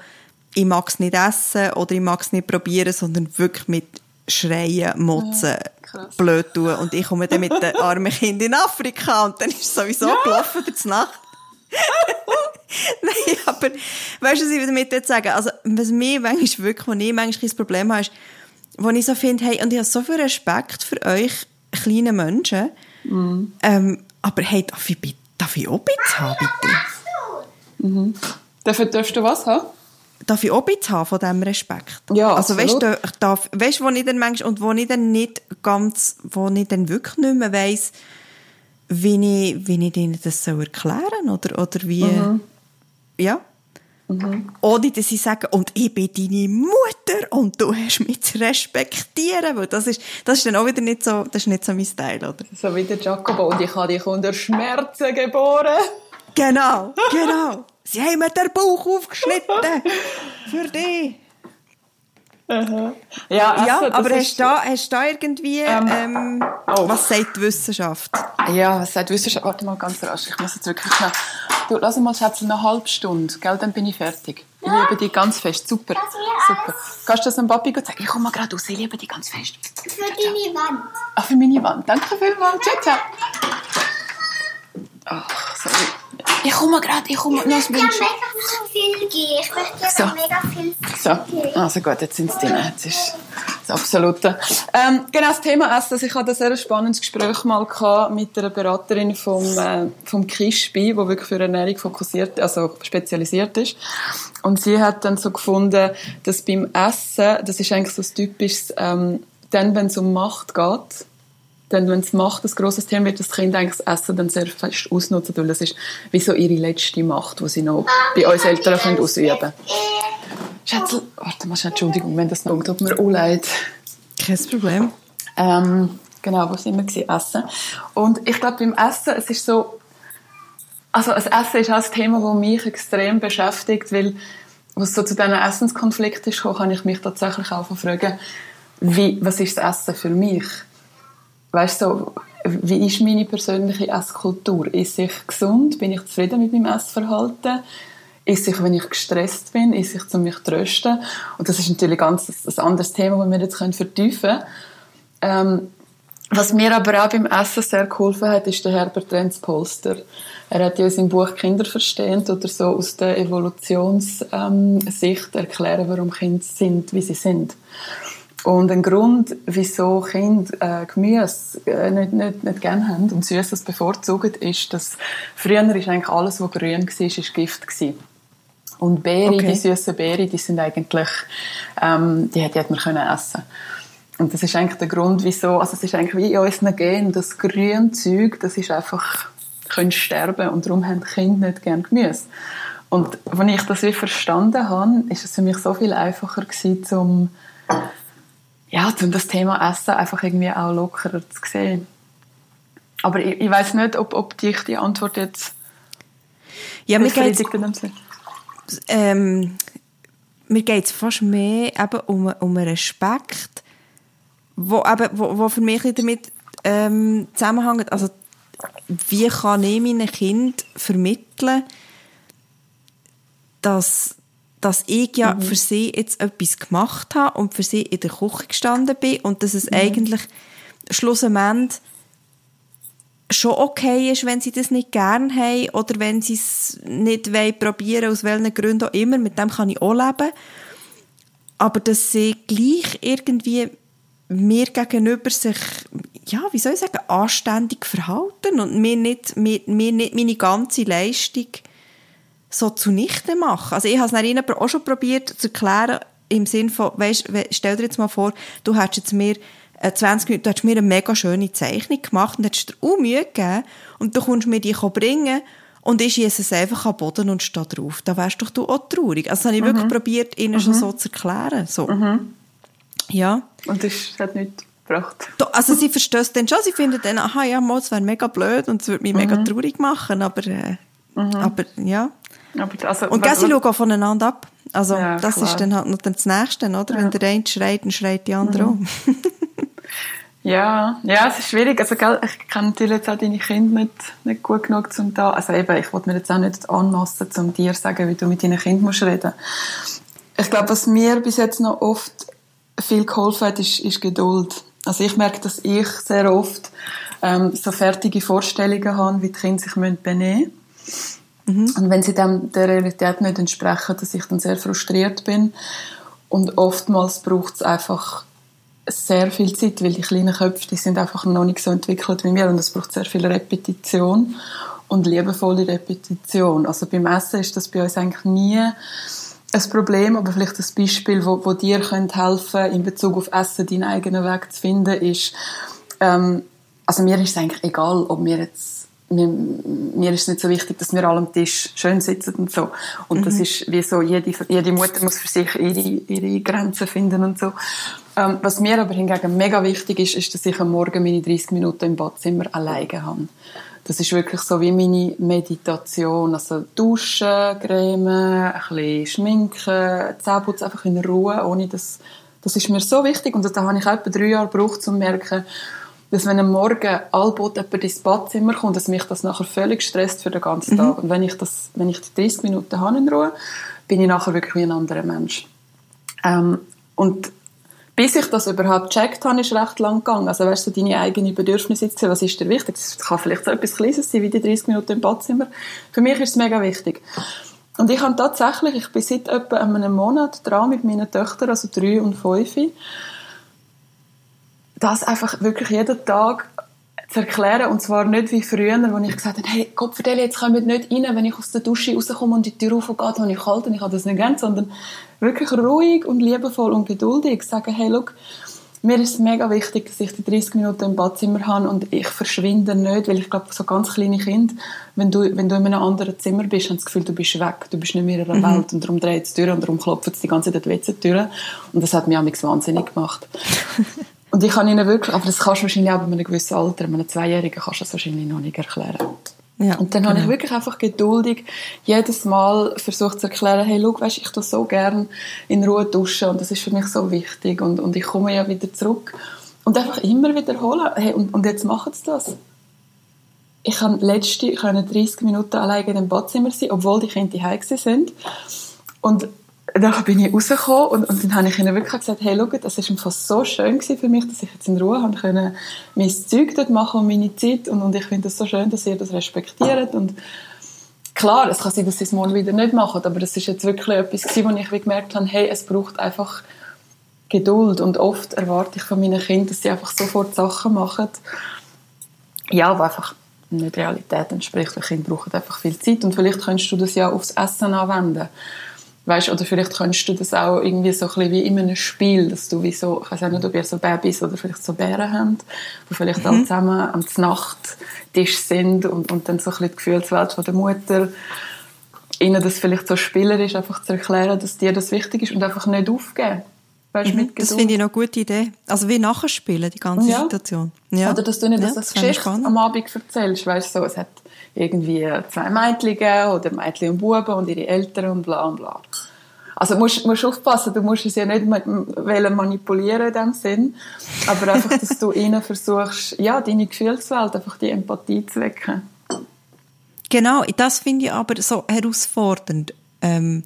Speaker 2: ich mag es nicht essen oder ich mag es nicht probieren, sondern wirklich mit Schreien, Motzen, ja, blöd tun und ich komme dann mit den armen Kindern in Afrika und dann ist es sowieso ja. gelaufen für die Nacht. <laughs> Nein, aber weißt du, was ich damit jetzt sagen? Also, was mir manchmal wirklich, wo ich manchmal ein Problem habe, ist, wo ich so finde, hey, und ich habe so viel Respekt für euch kleine Menschen, mm. ähm, aber hey, darf ich, darf ich auch Bits haben, bitte?
Speaker 1: Mhm. Dafür darfst du was haben?
Speaker 2: Darf ich auch Bits haben von diesem Respekt?
Speaker 1: Ja,
Speaker 2: Also weißt du, darf, weißt, wo ich dann manchmal, und wo ich dann nicht ganz, wo ich dann wirklich nicht mehr weiss, wie ich, wie ich ihnen das so erklären oder, oder wie, mhm. ja. Mhm. Ohne, dass sie sagen, und ich bin deine Mutter und du hast mich zu respektieren, weil das ist, das ist dann auch wieder nicht so, das ist nicht so mein Style, oder?
Speaker 1: So wie der Jacobo, und ich habe dich unter Schmerzen geboren.
Speaker 2: Genau, genau. Sie haben mir den Bauch aufgeschnitten. Für dich.
Speaker 1: Ja,
Speaker 2: ja also, aber hast du, da, hast du da irgendwie, ähm, ähm, oh. was sagt die Wissenschaft?
Speaker 1: Ja, was sagt die Wissenschaft? Warte mal ganz rasch, ich muss jetzt wirklich noch... Du, lass mal, Schätze, eine halbe Stunde, gell, dann bin ich fertig. Ich liebe dich ganz fest, super, super. Kannst du das dem Papi sagen? Ich komme mal gerade raus, ich liebe dich ganz fest.
Speaker 4: Für deine Wand.
Speaker 1: Ach, für meine Wand, danke vielmals, ciao, ciao. Ach, sorry. Ich komme gerade, ich komme.
Speaker 4: Ich möchte ja mega viel gehen. Ich möchte ja so. mega viel
Speaker 1: So, also gut, jetzt sind sie drin. Jetzt ist Das Absolute. Ähm, genau, das Thema Essen. Also ich hatte ein sehr spannendes Gespräch mal mit einer Beraterin vom, äh, vom KISPI, wo wirklich für Ernährung fokussiert, also spezialisiert ist. Und sie hat dann so gefunden, dass beim Essen, das ist eigentlich so ein typisches, ähm, dann, wenn es um Macht geht, dann, wenn es Macht ein grosses Thema wird, das Kind eigentlich das Essen dann sehr fest ausnutzen, weil das ist wie so ihre letzte Macht, die sie noch bei uns Eltern können ausüben können. Schätzel, warte mal, Entschuldigung, wenn das noch tut mir auch leid.
Speaker 2: Kein Problem.
Speaker 1: Ähm, genau, wo sind wir gewesen? Essen. Und ich glaube, beim Essen, es ist so, also das Essen ist auch ein Thema, das mich extrem beschäftigt, weil, was so zu diesen Essenskonflikten ist, kann ich mich tatsächlich auch fragen, wie, was ist das Essen für mich? Weißt du, wie ist meine persönliche Esskultur? Ist ich gesund? Bin ich zufrieden mit meinem Essverhalten? Ist ich, wenn ich gestresst bin? Ist ich, um mich zu trösten? Und das ist natürlich ganz ein anderes Thema, das wir jetzt vertiefen können. Ähm, was mir aber auch beim Essen sehr geholfen hat, ist der Herbert Renz Polster. Er hat ja in seinem Buch Kinder verstehend oder so aus der Evolutionssicht ähm, erklären, warum Kinder sind, wie sie sind. Und ein Grund, wieso Kinder äh, Gemüse äh, nicht, nicht, nicht gerne haben und Süßes bevorzugen, ist, dass früher ist eigentlich alles, was grün war, ist Gift gewesen. Und Beeren, okay. die süßen Beeren, die sind eigentlich, ähm, die hätte man können essen. Und das ist eigentlich der Grund, wieso, also es ist eigentlich wie in unseren Genen, das grüne Zeug, das ist einfach, können sterben und darum haben Kinder nicht gerne Gemüse. Und als ich das wie verstanden habe, ist es für mich so viel einfacher gewesen, zum ja, um das Thema Essen einfach irgendwie auch lockerer zu sehen. Aber ich, ich weiß nicht, ob, ob dich die Antwort jetzt
Speaker 2: ja, mir geht's, ähm, mir geht es fast mehr eben um, um Respekt, wo, eben, wo, wo für mich damit ähm, zusammenhängt. Also, wie kann ich meinen Kind vermitteln, dass dass ich ja mhm. für sie jetzt etwas gemacht habe und für sie in der Küche gestanden bin und dass es mhm. eigentlich schlussendlich schon okay ist, wenn sie das nicht gern haben oder wenn sie es nicht wollen, probieren, aus welchen Gründen auch immer, mit dem kann ich auch leben. Aber dass sie gleich irgendwie mir gegenüber sich, ja, wie soll ich sagen, anständig verhalten und mir nicht, mir, mir nicht meine ganze Leistung so zunichte machen. Also ich habe es ihnen auch schon probiert zu erklären, im Sinn von, weißt, stell dir jetzt mal vor, du hättest jetzt mir 20 äh, Minuten, du hast mir eine mega schöne Zeichnung gemacht und hättest dir auch Mühe gegeben und du kommst mir die bringen und ich schiesse es einfach am Boden und stehe drauf. Da wärst doch du auch traurig. Also das habe ich mhm. wirklich probiert, ihnen mhm. schon so zu erklären. So. Mhm. Ja.
Speaker 1: Und das hat nichts gebracht.
Speaker 2: Also sie verstehen es dann schon, sie finden dann, aha, ja, es wäre mega blöd und es würde mich mega mhm. traurig machen, aber, äh, mhm. aber ja. Also, und sie schauen voneinander ab. Also, ja, das klar. ist dann halt noch das Nächste, oder? Ja. Wenn der eine schreit, dann schreit die andere mhm. auch. <laughs>
Speaker 1: ja, ja, es ist schwierig. Also, gell, ich kenne natürlich jetzt auch deine Kinder nicht, nicht gut genug zum da. Also eben, ich wollte mir jetzt auch nicht anmassen, um dir zu sagen, wie du mit deinen Kindern musst reden. Ich glaube, was mir bis jetzt noch oft viel geholfen hat, ist, ist Geduld. Also ich merke, dass ich sehr oft ähm, so fertige Vorstellungen habe, wie die Kinder sich benehmen müssen. Mhm. Und wenn sie dem der Realität nicht entsprechen, dass ich dann sehr frustriert bin. Und oftmals braucht es einfach sehr viel Zeit, weil die kleinen Köpfe, die sind einfach noch nicht so entwickelt wie mir und es braucht sehr viel Repetition und liebevolle Repetition. Also beim Essen ist das bei uns eigentlich nie ein Problem, aber vielleicht ein Beispiel, wo, wo dir helfen könnte, in Bezug auf Essen deinen eigenen Weg zu finden, ist, ähm, also mir ist es eigentlich egal, ob wir jetzt mir, mir ist es nicht so wichtig, dass wir alle am Tisch schön sitzen und so. Und mhm. das ist wie so, jede, jede Mutter muss für sich ihre, ihre Grenzen finden und so. Ähm, was mir aber hingegen mega wichtig ist, ist, dass ich am Morgen meine 30 Minuten im Badzimmer alleine habe. Das ist wirklich so wie meine Meditation. Also duschen, cremen, ein bisschen schminken, Zähneputzen einfach in Ruhe, ohne das, das ist mir so wichtig. Und da habe ich etwa drei Jahre gebraucht, um zu merken, dass wenn am Morgen allbot jemand ins Badzimmer kommt, dass mich das nachher völlig stresst für den ganzen mhm. Tag. Und wenn ich das, wenn ich die 30 Minuten habe in Ruhe, bin ich nachher wirklich wie ein anderer Mensch. Ähm, und bis ich das überhaupt checkt habe, ist recht lang gegangen. Also weißt du, deine eigenen Bedürfnisse jetzt, was ist dir wichtig? Das kann vielleicht so etwas Kleines sein, wie die 30 Minuten im Badzimmer. Für mich ist es mega wichtig. Und ich habe tatsächlich, ich bin seit etwa einem Monat dran mit meinen Töchtern, also drei und fünf, das einfach wirklich jeden Tag zu erklären. Und zwar nicht wie früher, wo ich gesagt habe, hey, vertell, jetzt kommt nicht rein, wenn ich aus der Dusche rauskomme und die Tür aufgeht, habe ich kalt und ich habe das nicht gern, sondern wirklich ruhig und liebevoll und geduldig sagen, hey, look, mir ist es mega wichtig, dass ich die 30 Minuten im Badzimmer habe und ich verschwinde nicht, weil ich glaube, so ganz kleine Kinder, wenn du, wenn du in einem anderen Zimmer bist, haben das Gefühl, du bist weg, du bist nicht mehr in einer mhm. Welt und darum dreht es Türen und darum klopft es die ganze Zeit die WC-Türen und das hat mich auch wahnsinnig gemacht. <laughs> und ich kann ihnen wirklich, aber das kannst du wahrscheinlich auch bei einem gewissen Alter, einem Zweijährigen kannst du das wahrscheinlich noch nicht erklären. Ja, und dann genau. habe ich wirklich einfach geduldig jedes Mal versucht zu erklären, hey, schau, weißt, ich tue so gern in Ruhe duschen und das ist für mich so wichtig und, und ich komme ja wieder zurück. Und einfach immer wiederholen, hey, und, und jetzt machen sie das. Ich kann letzte, ich 30 Minuten alleine in dem Badzimmer sein, obwohl die Kinder heim sind. Und dann bin ich rausgekommen und, und dann habe ich ihnen wirklich gesagt, hey, schau, das war einfach so schön für mich, dass ich jetzt in Ruhe haben können, mein Zeug dort machen und meine Zeit. Und, und ich finde es so schön, dass ihr das respektiert. Und klar, es kann sein, dass sie es morgen wieder nicht machen, aber das ist jetzt wirklich etwas gewesen, wo ich gemerkt habe, hey, es braucht einfach Geduld. Und oft erwarte ich von meinen Kindern, dass sie einfach sofort Sachen machen, ja, die einfach nicht Realität entspricht, weil Kinder brauchen einfach viel Zeit. Und vielleicht könntest du das ja aufs Essen anwenden Weißt, oder vielleicht könntest du das auch irgendwie so ein bisschen wie in einem Spiel, dass du wie so, ich weiß nicht, ob ihr so Babys oder vielleicht so Bären habt, die vielleicht mhm. alle zusammen am Nachttisch sind und, und dann so ein bisschen die Gefühlswelt von der Mutter ihnen das vielleicht so spielerisch einfach zu erklären, dass dir das wichtig ist und einfach nicht aufgeben.
Speaker 2: Weißt, mhm, das finde ich eine gute Idee. Also wie nachher spielen, die ganze ja. Situation.
Speaker 1: Ja. Oder dass du nicht ja, das, das Geschichte am Abend erzählst, weißt so, es hat irgendwie zwei Mädchen oder Mädchen und Buben und ihre Eltern und bla und bla. Also musst, musst aufpassen, du musst es ja nicht manipulieren in dem Sinn, aber einfach, dass du ihnen versuchst, ja, deine Gefühlswelt, einfach die Empathie zu wecken.
Speaker 2: Genau, das finde ich aber so herausfordernd. Ähm,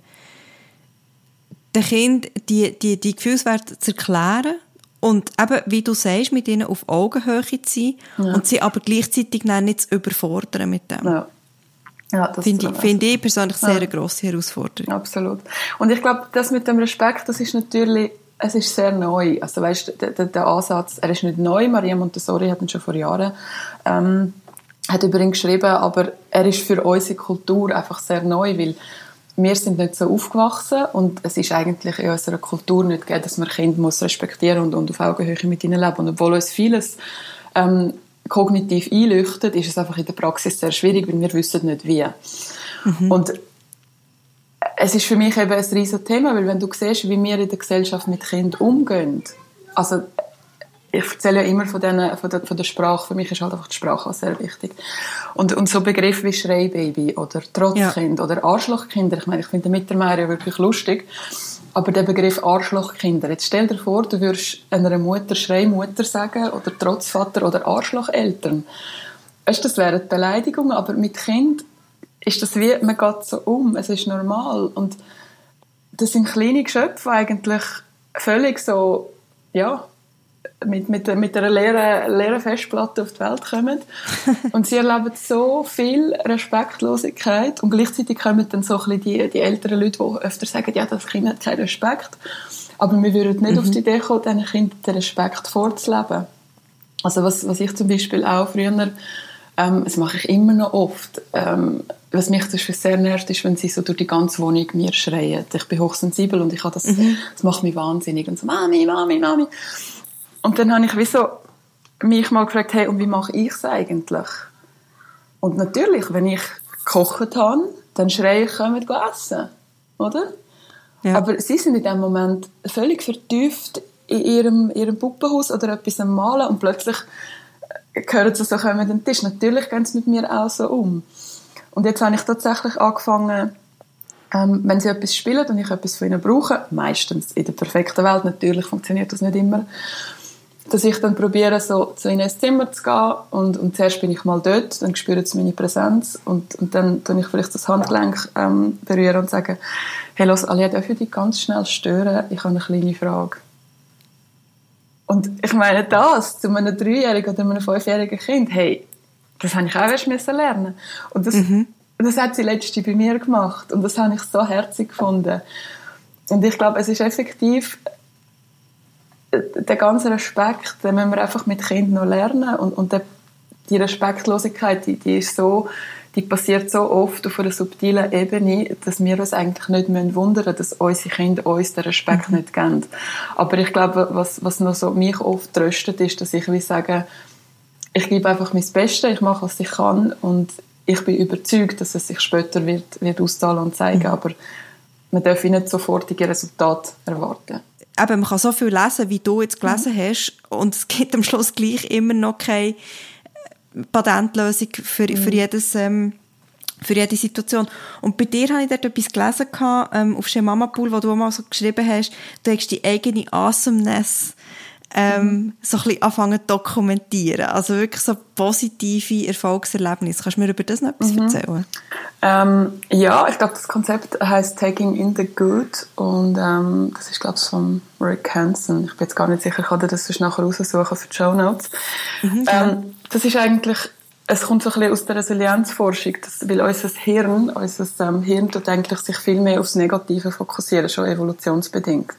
Speaker 2: den Kind die, die, die Gefühlswelt zu erklären und eben, wie du sagst, mit ihnen auf Augenhöhe zu sein ja. und sie aber gleichzeitig nicht zu überfordern mit dem. Ja. Ja, das finde ich, find ich persönlich sehr ja. eine grosse Herausforderung.
Speaker 1: Absolut. Und ich glaube, das mit dem Respekt, das ist natürlich, es ist sehr neu. Also weißt, der, der, der Ansatz, er ist nicht neu. Maria Montessori hat ihn schon vor Jahren ähm, hat über ihn geschrieben, aber er ist für unsere Kultur einfach sehr neu, weil wir sind nicht so aufgewachsen und es ist eigentlich in unserer Kultur nicht gegeben, dass man Kinder muss respektieren und, und auf Augenhöhe mit ihnen leben. Und obwohl uns vieles ähm, kognitiv einleuchtet, ist es einfach in der Praxis sehr schwierig, weil wir wissen nicht wie. Mhm. Und es ist für mich eben ein riesiges Thema, weil wenn du siehst, wie wir in der Gesellschaft mit Kindern umgehen, also ich erzähle ja immer von, denen, von, der, von der Sprache. Für mich ist halt einfach die Sprache auch sehr wichtig. Und, und so Begriffe wie Schreibaby oder Trotzkind ja. oder Arschlochkinder, ich meine, ich finde den Mittermeier ja wirklich lustig, aber der Begriff Arschlochkinder, jetzt stell dir vor, du würdest einer Mutter Schreimutter sagen oder Trotzvater oder Arschlocheltern. Weißt, das wäre eine Beleidigung, aber mit Kind ist das wie, man geht so um, es ist normal und das sind kleine Geschöpfe eigentlich völlig so, ja, mit, mit, mit einer leeren, leeren Festplatte auf die Welt kommen. <laughs> und sie erleben so viel Respektlosigkeit und gleichzeitig kommen dann so ein bisschen die, die älteren Leute, die öfter sagen, ja, das Kind hat keinen Respekt. Aber wir würden nicht mhm. auf die Idee kommen, diesen Kindern den Respekt vorzuleben. Also was, was ich zum Beispiel auch früher, ähm, das mache ich immer noch oft, ähm, was mich zum Beispiel sehr nervt, ist, wenn sie so durch die ganze Wohnung mir schreien. Ich bin hochsensibel und ich habe das, mhm. das macht mich wahnsinnig. Und so, Mami, Mami, Mami. Und dann habe ich wie so mich mal gefragt, hey, und wie mache ich es eigentlich? Und natürlich, wenn ich gekocht habe, dann schreie ich, kommt essen, oder? Ja. Aber sie sind in dem Moment völlig vertieft in ihrem, ihrem Puppenhaus oder etwas am Malen und plötzlich hören sie so, kommen an den Tisch. Natürlich gehen sie mit mir auch so um. Und jetzt habe ich tatsächlich angefangen, ähm, wenn sie etwas spielen und ich etwas von ihnen brauche, meistens in der perfekten Welt, natürlich funktioniert das nicht immer, dass ich dann probiere, so zu ihnen ins Zimmer zu gehen und, und zuerst bin ich mal dort, dann spüren sie meine Präsenz und, und dann tue ich vielleicht das Handgelenk ähm, berühren und sage, hey, los, Alia, darf ich dich ganz schnell stören? Ich habe eine kleine Frage. Und ich meine, das zu einem dreijährigen oder einem fünfjährigen Kind, hey, das habe ich auch erst müssen lernen. Und das, mhm. das hat sie letzte bei mir gemacht und das habe ich so herzig gefunden. Und ich glaube, es ist effektiv der ganze Respekt, den müssen wir einfach mit Kindern noch lernen und, und die Respektlosigkeit, die, die ist so, die passiert so oft auf einer subtilen Ebene, dass wir uns eigentlich nicht wundern müssen, dass unsere Kinder uns den Respekt mhm. nicht geben. Aber ich glaube, was, was noch so mich oft tröstet, ist, dass ich wie sage, ich gebe einfach mein Bestes, ich mache, was ich kann und ich bin überzeugt, dass es sich später wird, wird auszahlen und zeigen, mhm. aber man darf nicht sofortige Resultate erwarten.
Speaker 2: Eben, man kann so viel lesen, wie du jetzt gelesen mhm. hast und es gibt am Schluss gleich immer noch keine Patentlösung für, mhm. für jedes... Ähm, für jede Situation. Und bei dir habe ich dort etwas gelesen, ähm, auf Mama Pool, wo du mal so geschrieben hast, du hast die eigene Awesomeness ähm, so ein bisschen anfangen zu dokumentieren. Also wirklich so positive Erfolgserlebnisse. Kannst du mir über das noch etwas mhm. erzählen?
Speaker 1: Ähm, ja, ich glaube, das Konzept heißt Taking in the Good und ähm, das ist, glaube ich, von Rick Hansen. Ich bin jetzt gar nicht sicher, ich kann das nachher raussuchen für die Show Notes. Mhm, ähm, das ist eigentlich es kommt so ein bisschen aus der Resilienzforschung, dass, weil unser Hirn, unser ähm, Hirn tut eigentlich sich viel mehr aufs Negative fokussieren, schon evolutionsbedingt.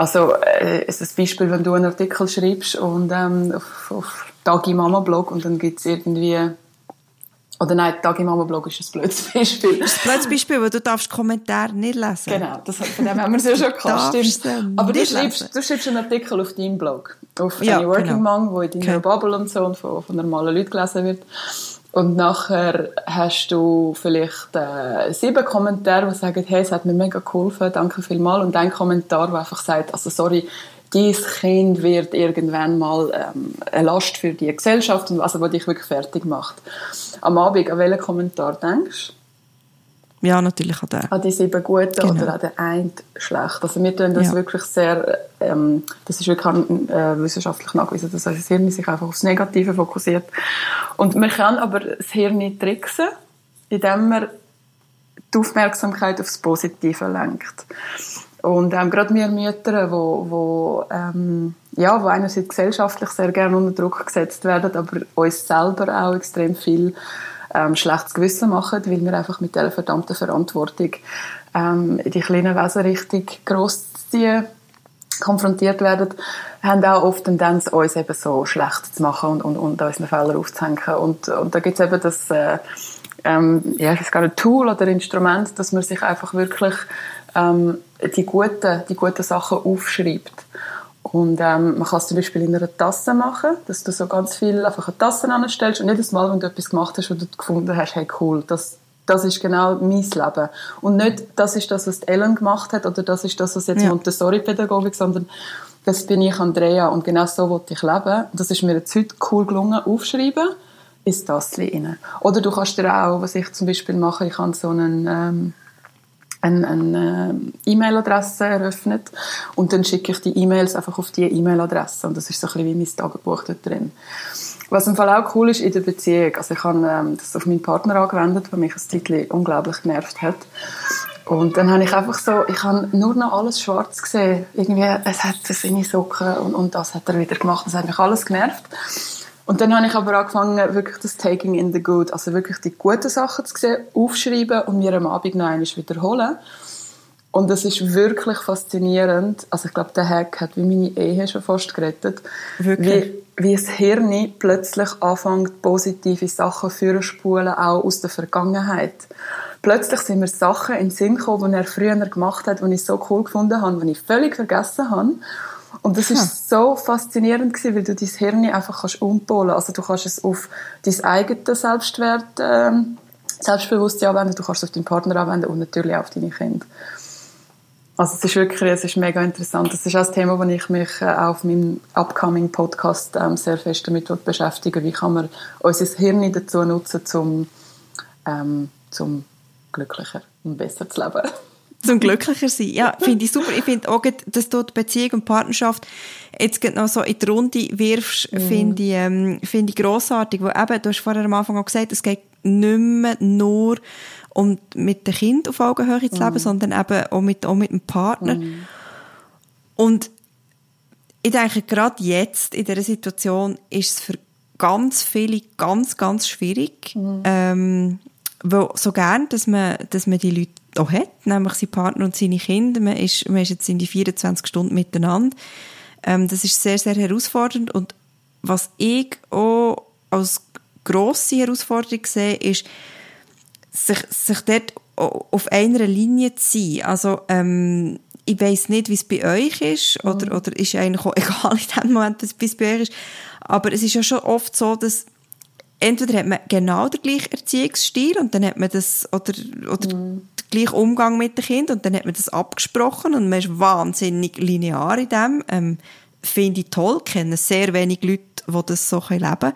Speaker 1: Also, äh, ist ein Beispiel, wenn du einen Artikel schreibst und ähm, auf, auf Dagi Mama Blog und dann gibt es irgendwie oder nein, Dagi Mama Blog ist ein blödes <laughs> Beispiel.
Speaker 2: Das ist ein blödes Beispiel, weil du darfst Kommentare nicht lesen.
Speaker 1: Genau, das, von dem haben wir es ja schon gehabt, stimmt. Aber du schreibst, du schreibst einen Artikel auf deinem Blog, auf ja, Working genau. Mom, wo in deiner okay. Bubble und so und von, von normalen Leuten gelesen wird. Und nachher hast du vielleicht äh, sieben Kommentare, die sagen, hey, es hat mir mega geholfen, danke vielmals. Und ein Kommentar, der einfach sagt, also sorry, dieses Kind wird irgendwann mal ähm, eine Last für die Gesellschaft und also, was dich wirklich fertig macht. Am Abend, an welchen Kommentar denkst du?
Speaker 2: Ja, natürlich an den.
Speaker 1: An die sieben guten genau. oder an den einen schlecht. Also wir tun das ja. wirklich sehr, ähm, das ist wirklich äh, wissenschaftlich nachgewiesen, dass unser Hirn sich einfach aufs Negative fokussiert. Und man kann aber das Hirn nicht tricksen, indem man die Aufmerksamkeit aufs Positive lenkt. Und ähm, gerade wir Mütter, wo, wo, ähm, ja, wo einerseits gesellschaftlich sehr gerne unter Druck gesetzt werden, aber uns selber auch extrem viel ähm, schlechtes Gewissen machen, weil wir einfach mit dieser verdammten Verantwortung ähm, die kleinen Wesen richtig gross ziehen konfrontiert werden, haben auch oft Tendenz, uns eben so schlecht zu machen und, und, und unseren Fehler aufzuhängen. Und, und da gibt es eben das, äh, ähm, ja, ich weiß gar nicht, Tool oder Instrument, dass man sich einfach wirklich ähm, die, guten, die guten Sachen aufschreibt. Und ähm, man kann es zum Beispiel in einer Tasse machen, dass du so ganz viel einfach eine Tasse anstellst und jedes Mal, wenn du etwas gemacht hast, wo du gefunden hast, hey cool, das, das ist genau mein Leben. Und nicht, das ist das, was Ellen gemacht hat oder das ist das, was jetzt ja. Montessori-Pädagogik, sondern das bin ich Andrea und genau so wollte ich leben. Und das ist mir jetzt heute cool gelungen, aufschreiben ist das rein. Oder du kannst dir auch, was ich zum Beispiel mache, ich habe so einen ähm, eine, eine äh, E-Mail-Adresse eröffnet und dann schicke ich die E-Mails einfach auf die E-Mail-Adresse und das ist so ein bisschen wie mein Tagebuch dort drin. Was im Fall auch cool ist in der Beziehung, also ich habe ähm, das auf meinen Partner angewendet, der mich ein Zeitchen unglaublich genervt hat. Und dann habe ich einfach so, ich habe nur noch alles schwarz gesehen. Irgendwie, es hat seine Socken und, und das hat er wieder gemacht. Das hat mich alles genervt. Und dann habe ich aber angefangen, wirklich das Taking in the Good, also wirklich die guten Sachen zu sehen, aufschreiben und mir am Abend noch einmal wiederholen. Und das ist wirklich faszinierend. Also ich glaube, der Hack hat wie meine Ehe schon fast gerettet. Wirklich? Wie, wie das Hirn plötzlich anfängt, positive Sachen für spulen, auch aus der Vergangenheit. Plötzlich sind mir Sachen in den Sinn gekommen, die er früher gemacht hat, die ich so cool gefunden habe, die ich völlig vergessen habe. Und das ist hm. so faszinierend gewesen, weil du dein Hirn einfach kannst umpolen. Also du kannst es auf dein eigenes Selbstwert, ähm, Selbstbewusstsein anwenden, du kannst es auf deinen Partner anwenden und natürlich auch auf deine Kinder. Also es ist wirklich, es ist mega interessant. Das ist auch ein Thema, wo ich mich äh, auf meinem upcoming Podcast ähm, sehr fest damit beschäftige. Wie kann man unser Hirn dazu nutzen, zum, ähm, zum glücklicher und besser zu leben?
Speaker 2: Zum glücklicher sein. Ja, finde ich super. Ich finde auch, dass du die Beziehung und Partnerschaft jetzt noch so in die Runde wirfst, mm. finde ich, ähm, finde ich grossartig. Weil eben, du hast vorher am Anfang auch gesagt, es geht nicht mehr nur um mit dem Kind auf Augenhöhe zu leben, mm. sondern eben auch mit, auch mit dem Partner. Mm. Und ich denke, gerade jetzt, in dieser Situation, ist es für ganz viele ganz, ganz schwierig, mhm. ähm, weil so gern, dass man, dass man die Leute auch hat, nämlich sein Partner und seine Kinder. Man ist, man ist jetzt in die 24 Stunden miteinander. Ähm, das ist sehr, sehr herausfordernd und was ich auch als grosse Herausforderung sehe, ist, sich, sich dort auf einer Linie zu sein. Also, ähm, ich weiss nicht, wie es bei euch ist, oder, mhm. oder ist eigentlich auch <laughs> egal in dem Moment, wie es bei euch ist. Aber es ist ja schon oft so, dass entweder hat man genau den gleichen Erziehungsstil und dann hat man das, oder, oder mhm. den gleichen Umgang mit dem Kind und dann hat man das abgesprochen und man ist wahnsinnig linear in dem. Ähm, Finde ich toll, kennen sehr wenig Leute, die das so leben können.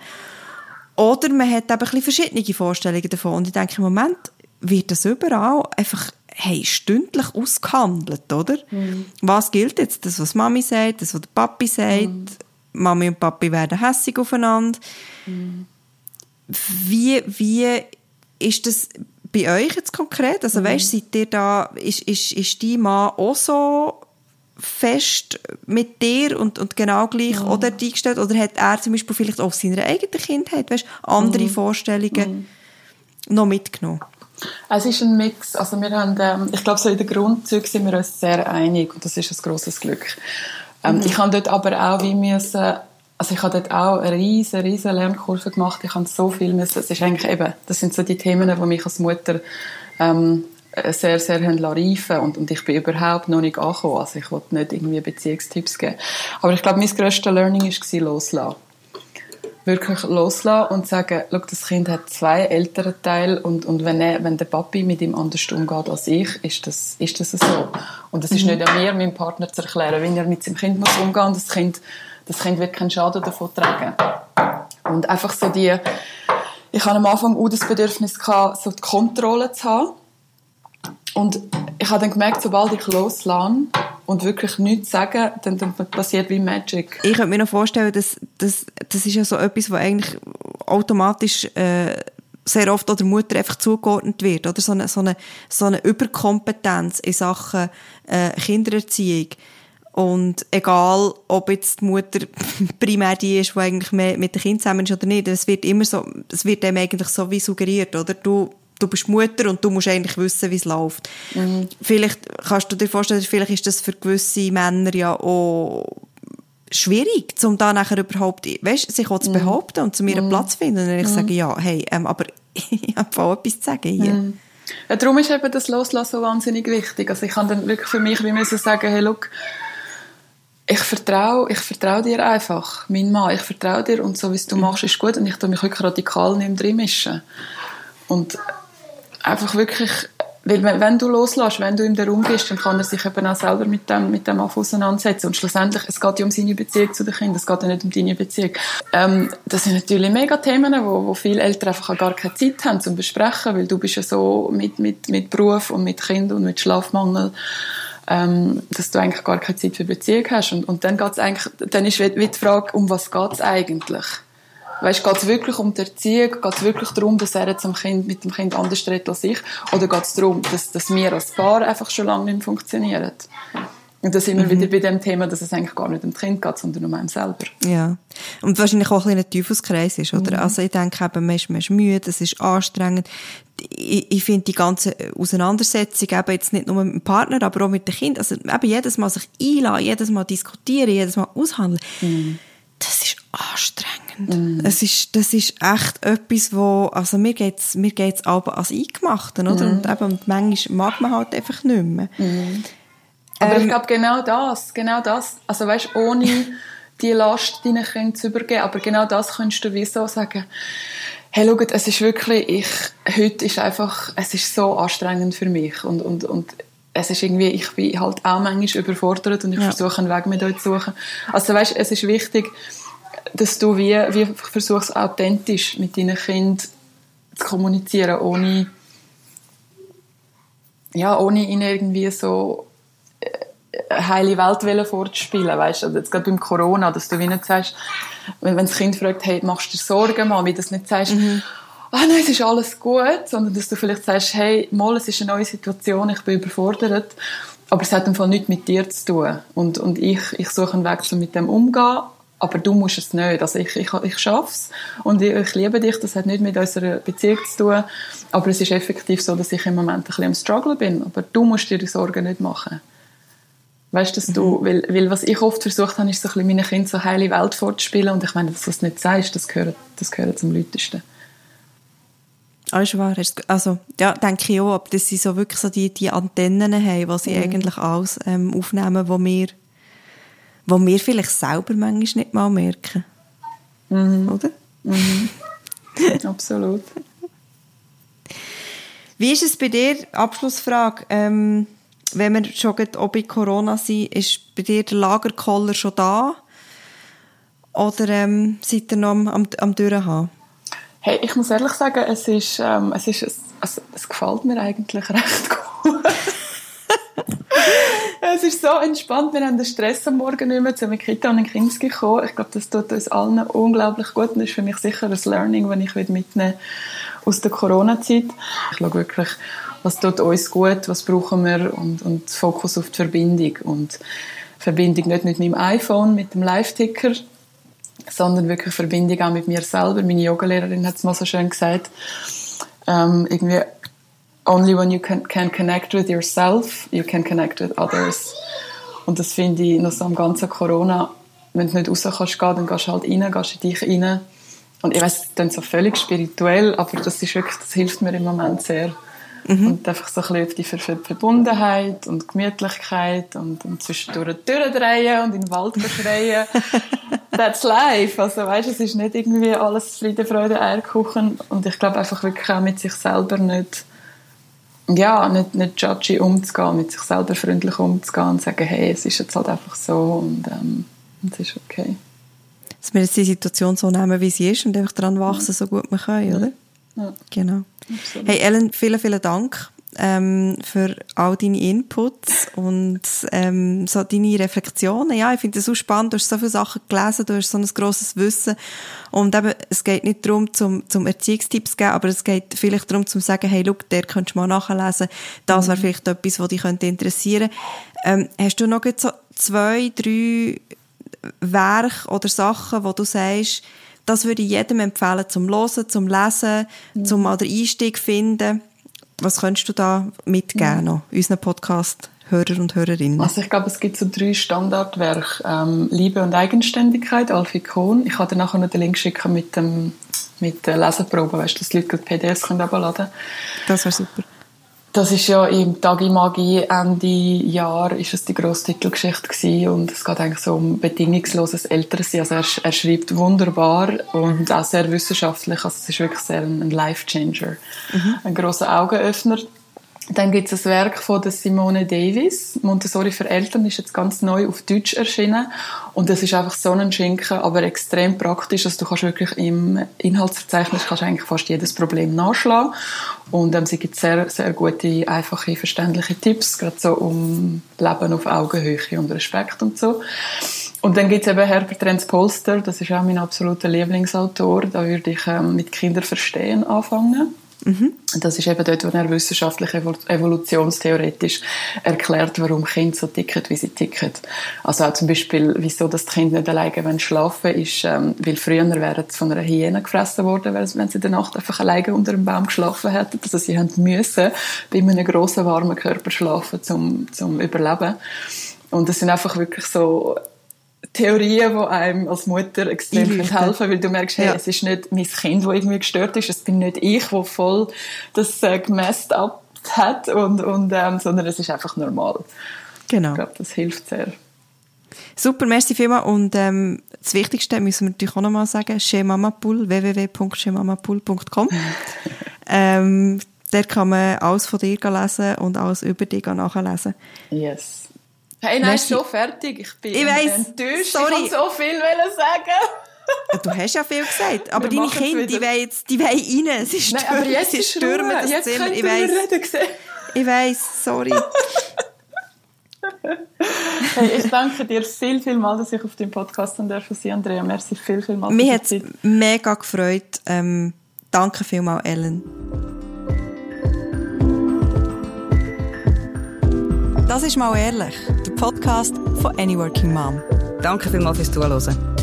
Speaker 2: Oder man hat eben ein bisschen verschiedene Vorstellungen davon und ich denke, im Moment wird das überall einfach hey, stündlich ausgehandelt, oder? Mhm. Was gilt jetzt? Das, was Mami sagt, das, was der Papi sagt. Mhm. Mami und Papi werden hässig aufeinander. Mhm. Wie, wie ist das bei euch jetzt konkret? Also, mhm. weißt, seid ihr da, ist, ist, ist dein Mann auch so fest mit dir und, und genau gleich mhm. oder eingestellt? Oder hat er zum Beispiel vielleicht auch seiner eigenen Kindheit, weißt, andere mhm. Vorstellungen mhm. noch mitgenommen?
Speaker 1: Es ist ein Mix. Also wir haben, ähm, ich glaube, so in den Grundzügen sind wir uns sehr einig und das ist ein großes Glück. Ähm, mhm. Ich habe dort aber auch wie müssen, also ich habe dort auch eine riesen, riesen Lernkurve gemacht. Ich habe so viel müssen, es ist eigentlich eben, das sind so die Themen, die mich als Mutter ähm, sehr, sehr haben reifen und, und ich bin überhaupt noch nicht angekommen. Also ich wollte nicht irgendwie Beziehungstipps geben. Aber ich glaube, mein grösstes Learning war loslassen wirklich loslassen und sagen, schau, das Kind hat zwei ältere Teile und, und wenn, er, wenn der Papi mit ihm anders umgeht als ich, ist das, ist das so. Und es ist mhm. nicht an mir, meinem Partner zu erklären, wie er mit seinem Kind muss umgehen muss. Das Kind, das Kind wird keinen Schaden davon tragen. Und einfach so die, ich hatte am Anfang auch das Bedürfnis gehabt, so die Kontrolle zu haben. Und ich habe dann gemerkt, sobald ich loslasse, und wirklich nichts sagen, dann, dann passiert wie Magic.
Speaker 2: Ich könnte mir noch vorstellen, dass, dass das ist ja so etwas, was eigentlich automatisch äh, sehr oft oder Mutter einfach zugeordnet wird, oder so eine, so eine, so eine Überkompetenz in Sachen äh, Kindererziehung. Und egal, ob jetzt die Mutter <laughs> primär die ist, die eigentlich mehr mit dem Kind zusammen ist oder nicht, es wird immer so, es wird dem eigentlich so wie suggeriert, oder? Du du bist Mutter und du musst eigentlich wissen, wie es läuft. Mhm. Vielleicht kannst du dir vorstellen, vielleicht ist das für gewisse Männer ja auch schwierig, um da nachher überhaupt, weißt, sich auch zu mhm. behaupten und zu mir einen mhm. Platz zu finden. Und ich mhm. sage, ja, hey, ähm, aber <laughs> ich habe auch etwas zu sagen hier. Mhm.
Speaker 1: Ja, darum ist eben das Loslassen so wahnsinnig wichtig. Also ich kann dann wirklich für mich wie müssen sagen, hey, look, ich vertraue, ich vertraue dir einfach, mein Mann, ich vertraue dir und so wie es du machst, ist gut und ich tue mich wirklich radikal nicht drin mischen. Und einfach wirklich, weil wenn du loslässt, wenn du in der Raum bist, dann kann er sich eben auch selber mit dem, mit dem auseinandersetzen. Und schlussendlich, es geht ja um seine Beziehung zu den Kindern, es geht ja nicht um deine Beziehung. Ähm, das sind natürlich mega Themen, wo, wo viele Eltern einfach gar keine Zeit haben zum Besprechen, weil du bist ja so mit, mit, mit Beruf und mit Kindern und mit Schlafmangel ähm, dass du eigentlich gar keine Zeit für Beziehung hast. Und, und dann geht's eigentlich, dann ist wie die Frage, um was geht's eigentlich? Weißt, geht es wirklich um die Erziehung? Geht es wirklich darum, dass er jetzt kind, mit dem Kind anders redet als ich? Oder geht es darum, dass, dass wir als Paar einfach schon lange nicht mehr funktionieren? Und da sind wir mhm. wieder bei dem Thema, dass es eigentlich gar nicht um das Kind geht, sondern um einen selber.
Speaker 2: Ja. Und wahrscheinlich auch ein bisschen ein Teufelskreis ist, oder? Mhm. Also ich denke eben, man ist, man ist müde, es ist anstrengend. Ich, ich finde die ganze Auseinandersetzung eben jetzt nicht nur mit dem Partner, aber auch mit dem Kind, also eben jedes Mal sich einladen, jedes Mal diskutieren, jedes Mal aushandeln. Mhm. Das ist anstrengend. Mm. Es ist, das ist echt etwas, wo, also mir geht's, mir geht's aber als Eingemachten, oder? Mm. Und eben, und manchmal mag man halt einfach nicht mehr.
Speaker 1: Mm. Aber ähm, ich glaube, genau das, genau das, also weißt, ohne die Last deinen Kindern zu übergeben, aber genau das könntest du wie so sagen, hey, schau, es ist wirklich, ich, heute ist einfach, es ist so anstrengend für mich und, und, und es ist irgendwie, ich bin halt auch manchmal überfordert und ich ja. versuche einen Weg mit euch zu suchen. Also weißt, es ist wichtig, dass du wie, wie versuchst, authentisch mit deinen Kindern zu kommunizieren, ohne, ja, ohne ihnen irgendwie so eine äh, heile Welt vorzuspielen, weißt du, also jetzt gerade beim Corona, dass du wie nicht sagst, wenn, wenn das Kind fragt, hey, machst du dir Sorgen mal, wie du nicht sagst, mhm. ah nein, es ist alles gut, sondern dass du vielleicht sagst, hey, mal, es ist eine neue Situation, ich bin überfordert, aber es hat einfach nichts mit dir zu tun und, und ich, ich suche einen um mit dem umzugehen aber du musst es nicht. Also ich, ich, ich schaffe es und ich, ich, liebe dich, das hat nichts mit unserer Beziehung zu tun, aber es ist effektiv so, dass ich im Moment ein bisschen am Struggle bin, aber du musst dir die Sorgen nicht machen. Weißt dass du, mhm. weil, weil was ich oft versucht habe, ist so ein bisschen meinen Kindern so heile Welt vorzuspielen und ich meine, dass du das nicht sagst, das gehört, das gehört zum Lautesten.
Speaker 2: Alles wahr. Also, ja, denke ich auch, dass sie so wirklich so die, die Antennen haben, die sie mhm. eigentlich alles ähm, aufnehmen, wo wir, wo wir vielleicht selber manchmal nicht mal merken.
Speaker 1: Mhm. Oder? Mhm. <laughs> Absolut.
Speaker 2: Wie ist es bei dir? Abschlussfrage. Ähm, wenn wir schon bei Corona sind, ist bei dir der Lagerkoller schon da? Oder ähm, seid ihr noch am, am, am Durchhaben?
Speaker 1: Hey, ich muss ehrlich sagen, es ist, ähm, es ist, es, also, es gefällt mir eigentlich recht gut. <laughs> es ist so entspannt. Wir haben den Stress am Morgen nicht mehr, zu einer Kita und in Kinski gekommen. Ich glaube, das tut uns allen unglaublich gut und ist für mich sicher ein Learning, das ich mitnehmen aus der Corona-Zeit. Ich schaue wirklich, was tut uns gut, was brauchen wir und, und Fokus auf die Verbindung. Und Verbindung nicht mit meinem iPhone, mit dem Live-Ticker, sondern wirklich Verbindung auch mit mir selber. Meine Yogalehrerin hat es mal so schön gesagt, ähm, irgendwie only when you can, can connect with yourself, you can connect with others. Und das finde ich noch so am ganzen Corona, wenn du nicht raus kannst gehen, dann gehst du halt rein, gehst in dich rein. Und ich weiß, das klingt so völlig spirituell, aber das ist wirklich, das hilft mir im Moment sehr. Mhm. Und einfach so ein bisschen auf die Verbundenheit und Gemütlichkeit und, und zwischendurch durchdrehen und in den Wald schreien. <laughs> That's life. Also weißt, es ist nicht irgendwie alles Friede, Freude, Eierkuchen. Und ich glaube einfach wirklich auch mit sich selber nicht ja, nicht, nicht judgy umzugehen, mit sich selber freundlich umzugehen und sagen, hey, es ist jetzt halt einfach so und ähm, es ist okay.
Speaker 2: Dass wir jetzt die Situation so nehmen, wie sie ist und einfach daran wachsen, so gut wir können, oder?
Speaker 1: Ja.
Speaker 2: Genau. Absolut. Hey Ellen, vielen, vielen Dank ähm, für all deine Inputs und ähm, so deine Reflexionen. Ja, ich finde es so spannend. Du hast so viele Sachen gelesen, du hast so ein grosses Wissen. Und eben, es geht nicht darum, zum, zum Erziehungstipps zu geben, aber es geht vielleicht darum, zu sagen, hey, look, der könntest du mal nachlesen. Das wäre mhm. vielleicht etwas, was dich könnte interessieren ähm, Hast du noch so zwei, drei Werke oder Sachen, wo du sagst, das würde ich jedem empfehlen zum Hören, zum Lesen, mhm. zum mal den Einstieg finden. Was könntest du da mitgeben mhm. noch, unseren Podcast? Hörer und Hörerinnen?
Speaker 1: Also ich glaube, es gibt so drei Standardwerke. Ähm, Liebe und Eigenständigkeit, Alfie Kohn. Ich kann dir nachher noch den Link schicken mit, dem, mit der Leseprobe, weißt, dass die Leute PDFs können abladen können.
Speaker 2: Das wäre super.
Speaker 1: Das ist ja im Tagi Magie Ende Jahr ist es die grosse Titelgeschichte gewesen und es geht eigentlich so um bedingungsloses Elternsein. Also er, er schreibt wunderbar und auch sehr wissenschaftlich. Also es ist wirklich sehr ein, ein Life-Changer. Mhm. Ein grosser Augenöffner. Dann gibt es ein Werk von der Simone Davis, Montessori für Eltern, ist jetzt ganz neu auf Deutsch erschienen. Und das ist einfach so ein Schinken, aber extrem praktisch, dass du kannst wirklich im Inhaltsverzeichnis kannst eigentlich fast jedes Problem nachschlagen. Und ähm, sie gibt sehr, sehr gute, einfache, verständliche Tipps, gerade so um Leben auf Augenhöhe und Respekt und so. Und dann gibt es eben Herbert Renz Polster, das ist auch mein absoluter Lieblingsautor, da würde ich ähm, mit Kinderverstehen anfangen Mhm. Das ist eben dort, wo er wissenschaftlich evolutionstheoretisch erklärt, warum Kinder so ticken, wie sie ticken. Also auch zum Beispiel, wieso das Kind nicht alleine schlafen ist, ähm, weil früher wären sie von einer Hyäne gefressen worden, wenn sie in der Nacht einfach alleine unter einem Baum geschlafen hätten. Also sie haben müssen bei einem grossen, warmen Körper schlafen, zum, zum Überleben. Und das sind einfach wirklich so Theorien, die einem als Mutter extrem helfen weil du merkst, hey, ja. es ist nicht mein Kind, das irgendwie gestört ist, es bin nicht ich, wo voll das äh, gemessed ab hat, und, und, ähm, sondern es ist einfach normal.
Speaker 2: Genau.
Speaker 1: Ich glaube, das hilft sehr.
Speaker 2: Super, merci vielmals. Und ähm, das Wichtigste müssen wir natürlich auch nochmal sagen, schemamapool, www.schemamapool.com. <laughs> ähm, der kann man alles von dir lesen und alles über dich nachlesen.
Speaker 1: Yes. Hey, nein, ist schon fertig. Ich bin
Speaker 2: ich weiss,
Speaker 1: enttäuscht. Sorry. Ich wollte so viel sagen.
Speaker 2: Du hast ja viel gesagt, aber Wir deine Kinder, die wollen, jetzt, die wollen rein. Sie stürmen, Nein, aber jetzt sie stürmen das jetzt Zimmer. Ich weiss, reden, ich weiss, sorry.
Speaker 1: hey, ich danke dir viel, viel mal, dass ich auf dem Podcast sein darf, Andrea. Merci viel, viel mal.
Speaker 2: Mir hat es mega gefreut. Ähm, danke vielmal, Ellen. Das ist mal ehrlich, Podcast von Any Working Mom.
Speaker 3: Danke vielmals fürs Zuhören.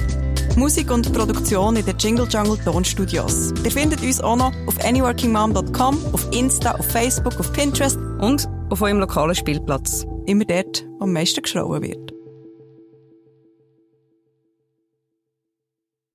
Speaker 2: Musik und Produktion in den Jingle Jungle Tonstudios. Ihr findet uns auch noch auf anyworkingmom.com, auf Insta, auf Facebook, auf Pinterest
Speaker 3: und auf eurem lokalen Spielplatz.
Speaker 5: immer dort, wo am meisten geschrauen wird.